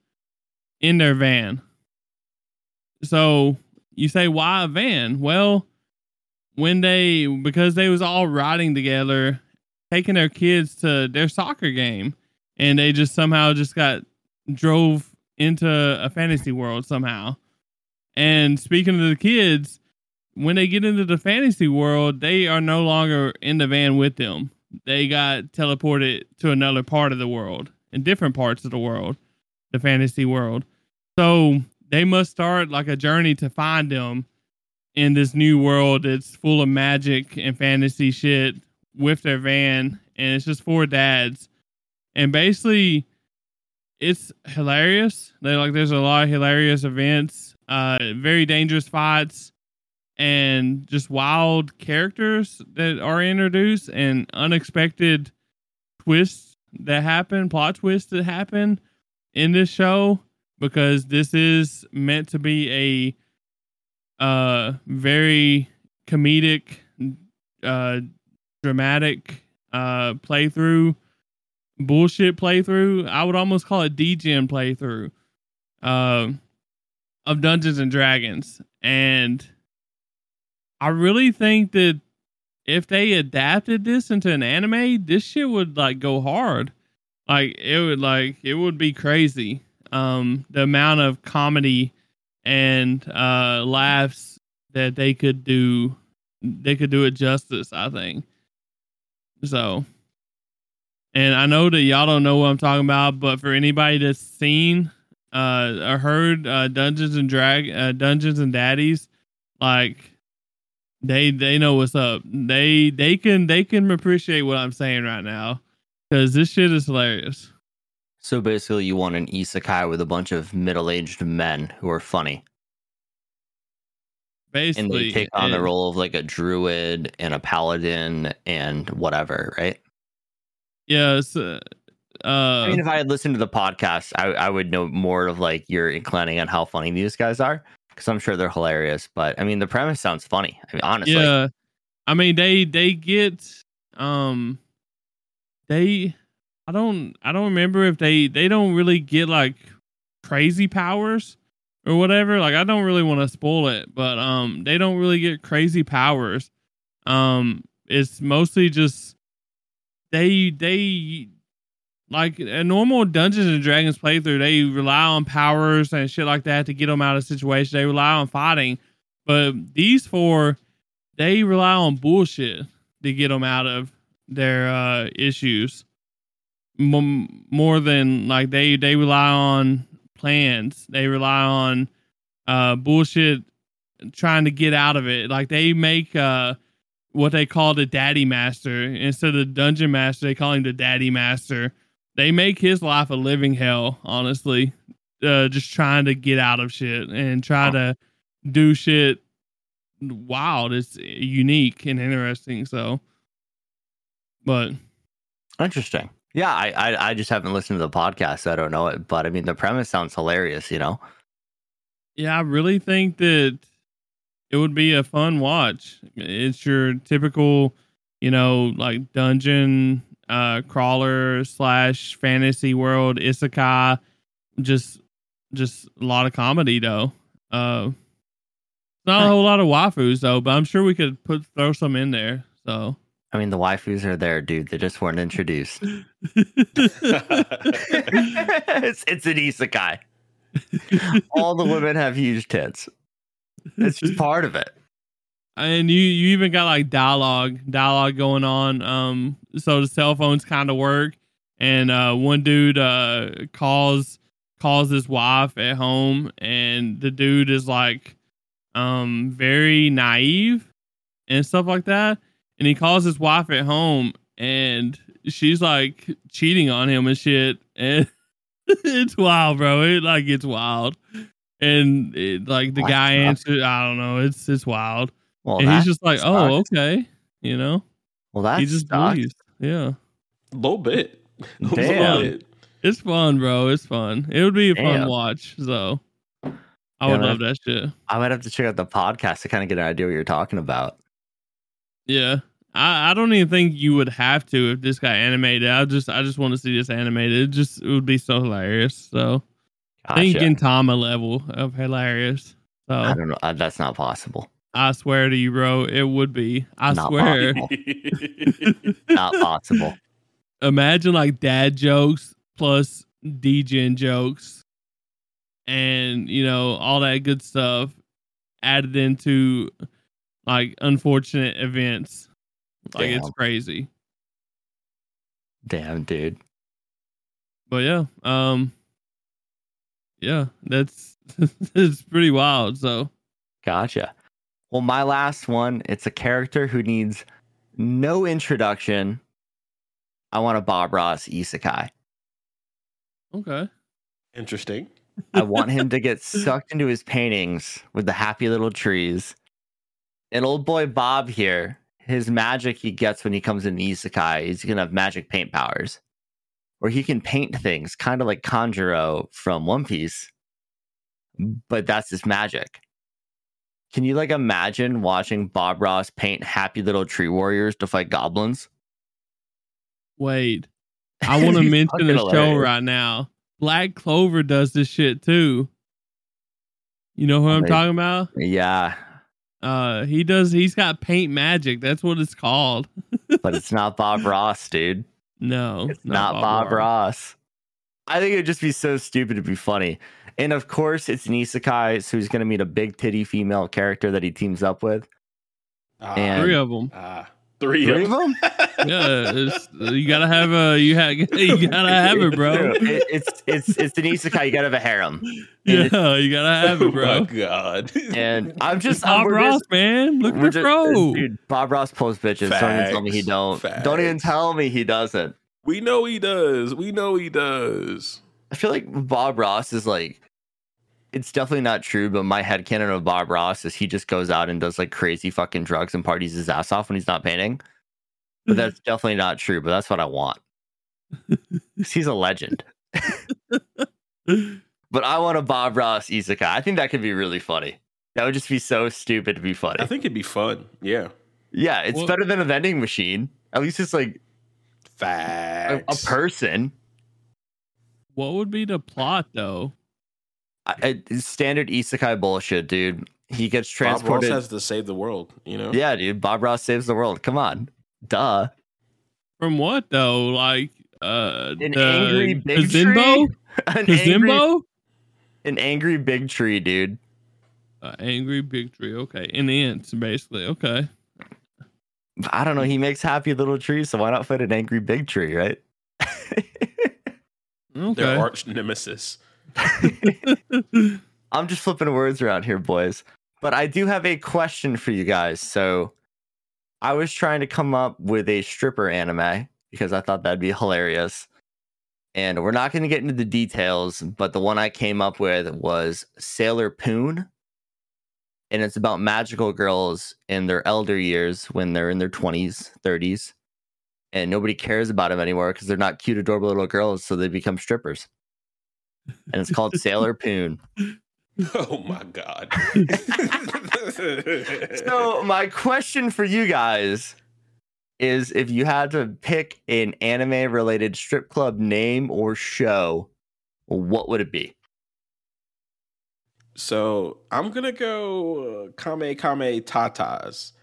in their van. So you say why a van? Well, when they because they was all riding together, taking their kids to their soccer game, and they just somehow just got drove into a fantasy world somehow. And speaking of the kids, when they get into the fantasy world, they are no longer in the van with them. They got teleported to another part of the world, in different parts of the world, the fantasy world. So they must start like a journey to find them in this new world that's full of magic and fantasy shit with their van. And it's just four dads. And basically, it's hilarious. They like there's a lot of hilarious events, uh, very dangerous fights, and just wild characters that are introduced and unexpected twists that happen, plot twists that happen in this show because this is meant to be a uh very comedic uh dramatic uh playthrough bullshit playthrough. I would almost call it Degen playthrough uh, of Dungeons and Dragons. And I really think that if they adapted this into an anime, this shit would like go hard. Like it would like it would be crazy. Um the amount of comedy and uh laughs that they could do they could do it justice, I think. So and I know that y'all don't know what I'm talking about, but for anybody that's seen uh or heard uh Dungeons and Drag uh, Dungeons and Daddies, like they they know what's up. They they can they can appreciate what I'm saying right now cuz this shit is hilarious. So basically, you want an isekai with a bunch of middle-aged men who are funny, Basically, and they take on the role of like a druid and a paladin and whatever, right? Yes. Uh, I mean, uh, if I had listened to the podcast, I, I would know more of like your inclining on how funny these guys are because I'm sure they're hilarious. But I mean, the premise sounds funny. I mean, honestly, yeah. I mean, they they get um, they. I don't I don't remember if they they don't really get like crazy powers or whatever. Like I don't really want to spoil it, but um, they don't really get crazy powers. Um, it's mostly just they they like a normal Dungeons and Dragons playthrough. They rely on powers and shit like that to get them out of situation. They rely on fighting, but these four they rely on bullshit to get them out of their uh, issues. M- more than like they they rely on plans. They rely on uh, bullshit trying to get out of it. Like they make uh, what they call the daddy master instead of the dungeon master. They call him the daddy master. They make his life a living hell. Honestly, uh, just trying to get out of shit and try to do shit wild. It's unique and interesting. So, but interesting. Yeah, I, I I just haven't listened to the podcast, so I don't know it. But I mean, the premise sounds hilarious. You know, yeah, I really think that it would be a fun watch. It's your typical, you know, like dungeon uh crawler slash fantasy world isekai. Just just a lot of comedy though. Uh not a whole lot of waifus though, but I'm sure we could put throw some in there. So I mean, the waifus are there, dude. They just weren't introduced. it's it's an isekai. All the women have huge tits. It's just part of it. and you you even got like dialogue dialogue going on. Um, so the cell phones kind of work, and uh, one dude uh calls calls his wife at home, and the dude is like, um, very naive and stuff like that, and he calls his wife at home, and she's like cheating on him and shit, and it's wild, bro. It like it's wild. And it, like the What guy the- answered, I don't know. It's it's wild Well, and he's just like, oh, sucks. "Oh, okay," you know. Well, that he just sucks. believes. Yeah, A little bit. A little Damn. bit. it's fun, bro. It's fun. It would be a fun watch. So, I Yeah, would love that shit. I might have to check out the podcast to kind of get an idea what you're talking about. Yeah, I, I don't even think you would have to if this got animated. I just I just want to see this animated. It just it would be so hilarious. So i think Gotcha. Gintama level of hilarious. So I don't know. Uh, that's not possible. I swear to you, bro, it would be. I Not swear. Not possible. imagine like dad jokes plus DJing jokes and you know all that good stuff added into like unfortunate events. Like it's crazy. Damn, dude. But yeah, um yeah, that's it's pretty wild. So Gotcha. Well, my last one, it's a character who needs no introduction. I want a Bob Ross isekai. okay. Interesting. I want him to get sucked into his paintings with the happy little trees. And old boy Bob here, his magic he gets when he comes in the isekai, he's gonna have magic paint powers. Where he can paint things kind of like Kanjuro from One Piece. But that's his magic. Can you like imagine watching Bob Ross paint happy little tree warriors to fight goblins? Wait. I want to mention the show right now. Black Clover does this shit too. You know who I'm talking about? Yeah, Uh, he does. He's got paint magic. That's what it's called. but it's not Bob Ross, dude. No, It's not, Bob, Ross. I think it'd just be so stupid to be funny. And of course, it's an isekai, so he's going to meet a big titty female character that he teams up with. Ah, And- Three of them. ah, three, Three of of them. Yeah, it's, you gotta have a. You have. You gotta have it, bro. It- it's it's it's an isekai. You got to have a harem. Yeah, you gotta have oh it, bro. Oh my god. And I'm just Bob we're Ross, just- man. Look we're at the pro. dude. Bob Ross pulls bitches. Don't even tell me he don't. Don't even tell me he doesn't. we know he does. We know he does. I feel like Bob Ross is like. It's definitely not true, but my head headcanon of Bob Ross is he just goes out and does like crazy fucking drugs and parties his ass off when he's not painting. But hmm. that's definitely not true, but that's what I want. he's a legend. But I want a Bob Ross isekai. I think that could be really funny. That would just be so stupid to be funny. I think it'd be fun. Yeah. yeah, it's Well- better than a vending machine. At least it's like a, a person. what would be the plot though? I, I- standard isekai bullshit, dude. He gets transported. Bob Ross transported. has to save the world. You know. yeah, dude. Bob Ross saves the world. Come on. Duh. From what though? Like uh, An the angry big Kazimbo? tree? An angry, Kazimbo? an angry big tree, dude. Uh, angry big tree. Okay, and ants basically. Okay. I don't know. He makes happy little trees, so why not fight an angry big tree, right? Their Okay. arch nemesis. I'm just flipping words around here, boys. But I do have a question for you guys. So I was trying to come up with a stripper anime because I thought that'd be hilarious. And we're not going to get into the details, but the one I came up with was Sailor Poon. And it's about magical girls in their elder years when they're in their 20s, 30s. And nobody cares about them anymore because they're not cute, adorable little girls. So they become strippers. And it's called Sailor Poon. Oh my god. So my question for you guys is if you had to pick an anime related strip club name or show, what would it be? So I'm gonna go uh, Kame Kame Tatas,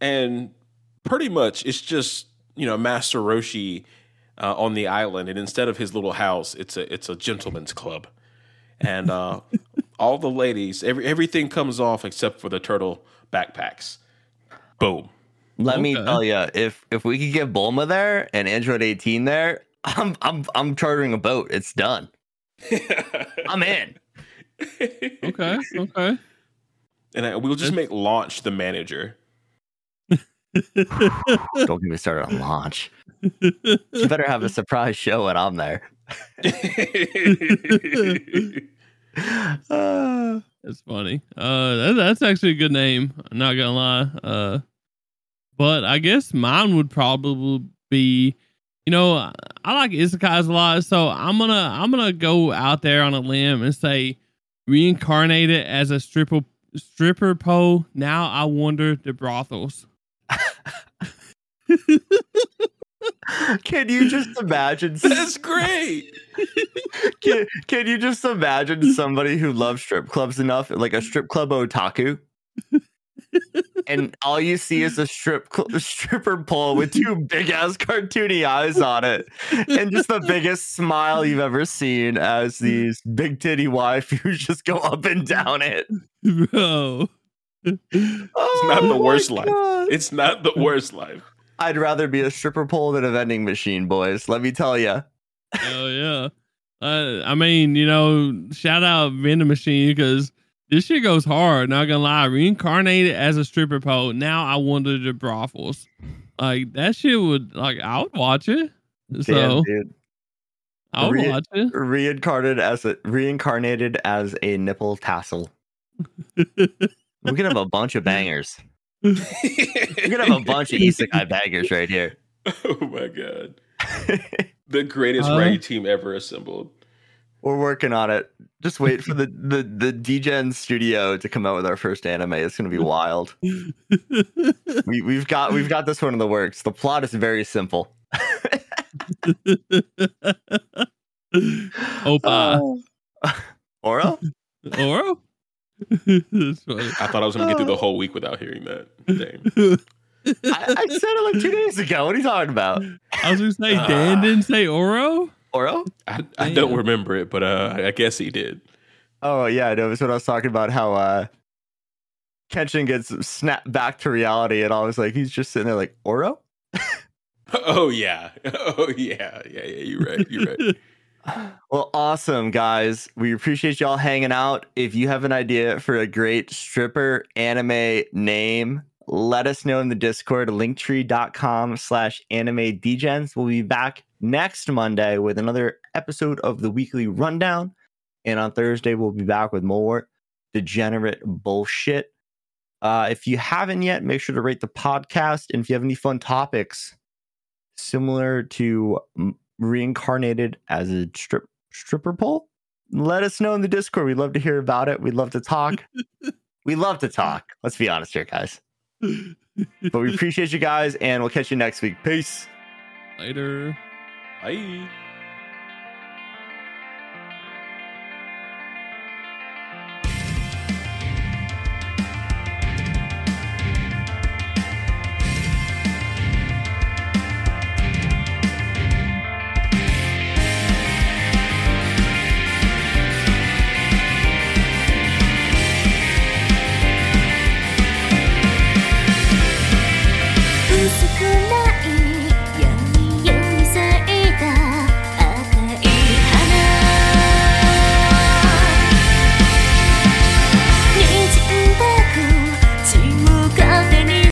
and pretty much it's just you know Master Roshi uh, on the island, and instead of his little house, it's a it's a gentleman's club, and uh, all the ladies, every everything comes off except for the turtle backpacks, Boom. Let me tell you, if if we could get Bulma there and Android 18 there, I'm I'm I'm chartering a boat. It's done. I'm in. Okay. Okay. And uh, we'll just make Launch the manager. Don't get me started on launch. You better have a surprise show when I'm there. Uh, That's funny. Uh, that, that's actually a good name. I'm not gonna lie. Uh, but I guess mine would probably be, you know, I- like isekais a lot, so I'm gonna I'm gonna go out there on a limb and say reincarnated as a stripper stripper pole. Now I wonder the brothels. Can you just imagine? That's great. Can, can you just imagine somebody who loves strip clubs enough, like a strip club otaku, and all you see is a strip cl- stripper pole with two big ass cartoony eyes on it, and just the biggest smile you've ever seen as these big titty wife waifus just go up and down it. Bro. Oh it's not the worst life. It's not the worst life. I'd rather be a stripper pole than a vending machine, boys. Let me tell you. Hell yeah. Uh, I mean, you know, shout out vending machine because this shit goes hard. Not gonna lie, reincarnated as a stripper pole. Now I wonder the brothels. Like that shit would like I would watch it. So Damn, dude. I would Re- watch it. Reincarnated as a reincarnated as a nipple tassel. We could have a bunch of bangers. We could have a bunch of isekai baggers right here. oh my god. The greatest Huh? writing team ever assembled. We're working on it. Just wait for the the the Degen studio to come out with our first anime. It's gonna be wild. We we've got we've got this one in the works. The plot is very simple. Opa. Uh, Oro? Oro? That's funny. I thought I was gonna get through the whole week without hearing that. Dang. I, I said it like two days ago. What are you talking about? I was gonna say Dan didn't say Oro. Oro? I, I don't remember it, but uh, I guess he did. Oh yeah, no, that's what I was talking about. How uh Kenshin gets snapped back to reality, and I was like, he's just sitting there like Oro. Oh yeah. Oh yeah. Yeah, yeah, you're right. You're right. Well, awesome, guys. We appreciate y'all hanging out. If you have an idea for a great stripper anime name, let us know in the Discord, linktree.com slash anime degens. We'll be back next Monday with another episode of the weekly rundown. And on Thursday, we'll be back with more degenerate bullshit. Uh, if you haven't yet, make sure to rate the podcast. And if you have any fun topics similar to reincarnated as a strip stripper pole, let us know in the Discord. We'd love to hear about it. We'd love to talk. we love to talk. Let's be honest here, guys. But we appreciate you guys, and we'll catch you next week. Peace. Later. Bye.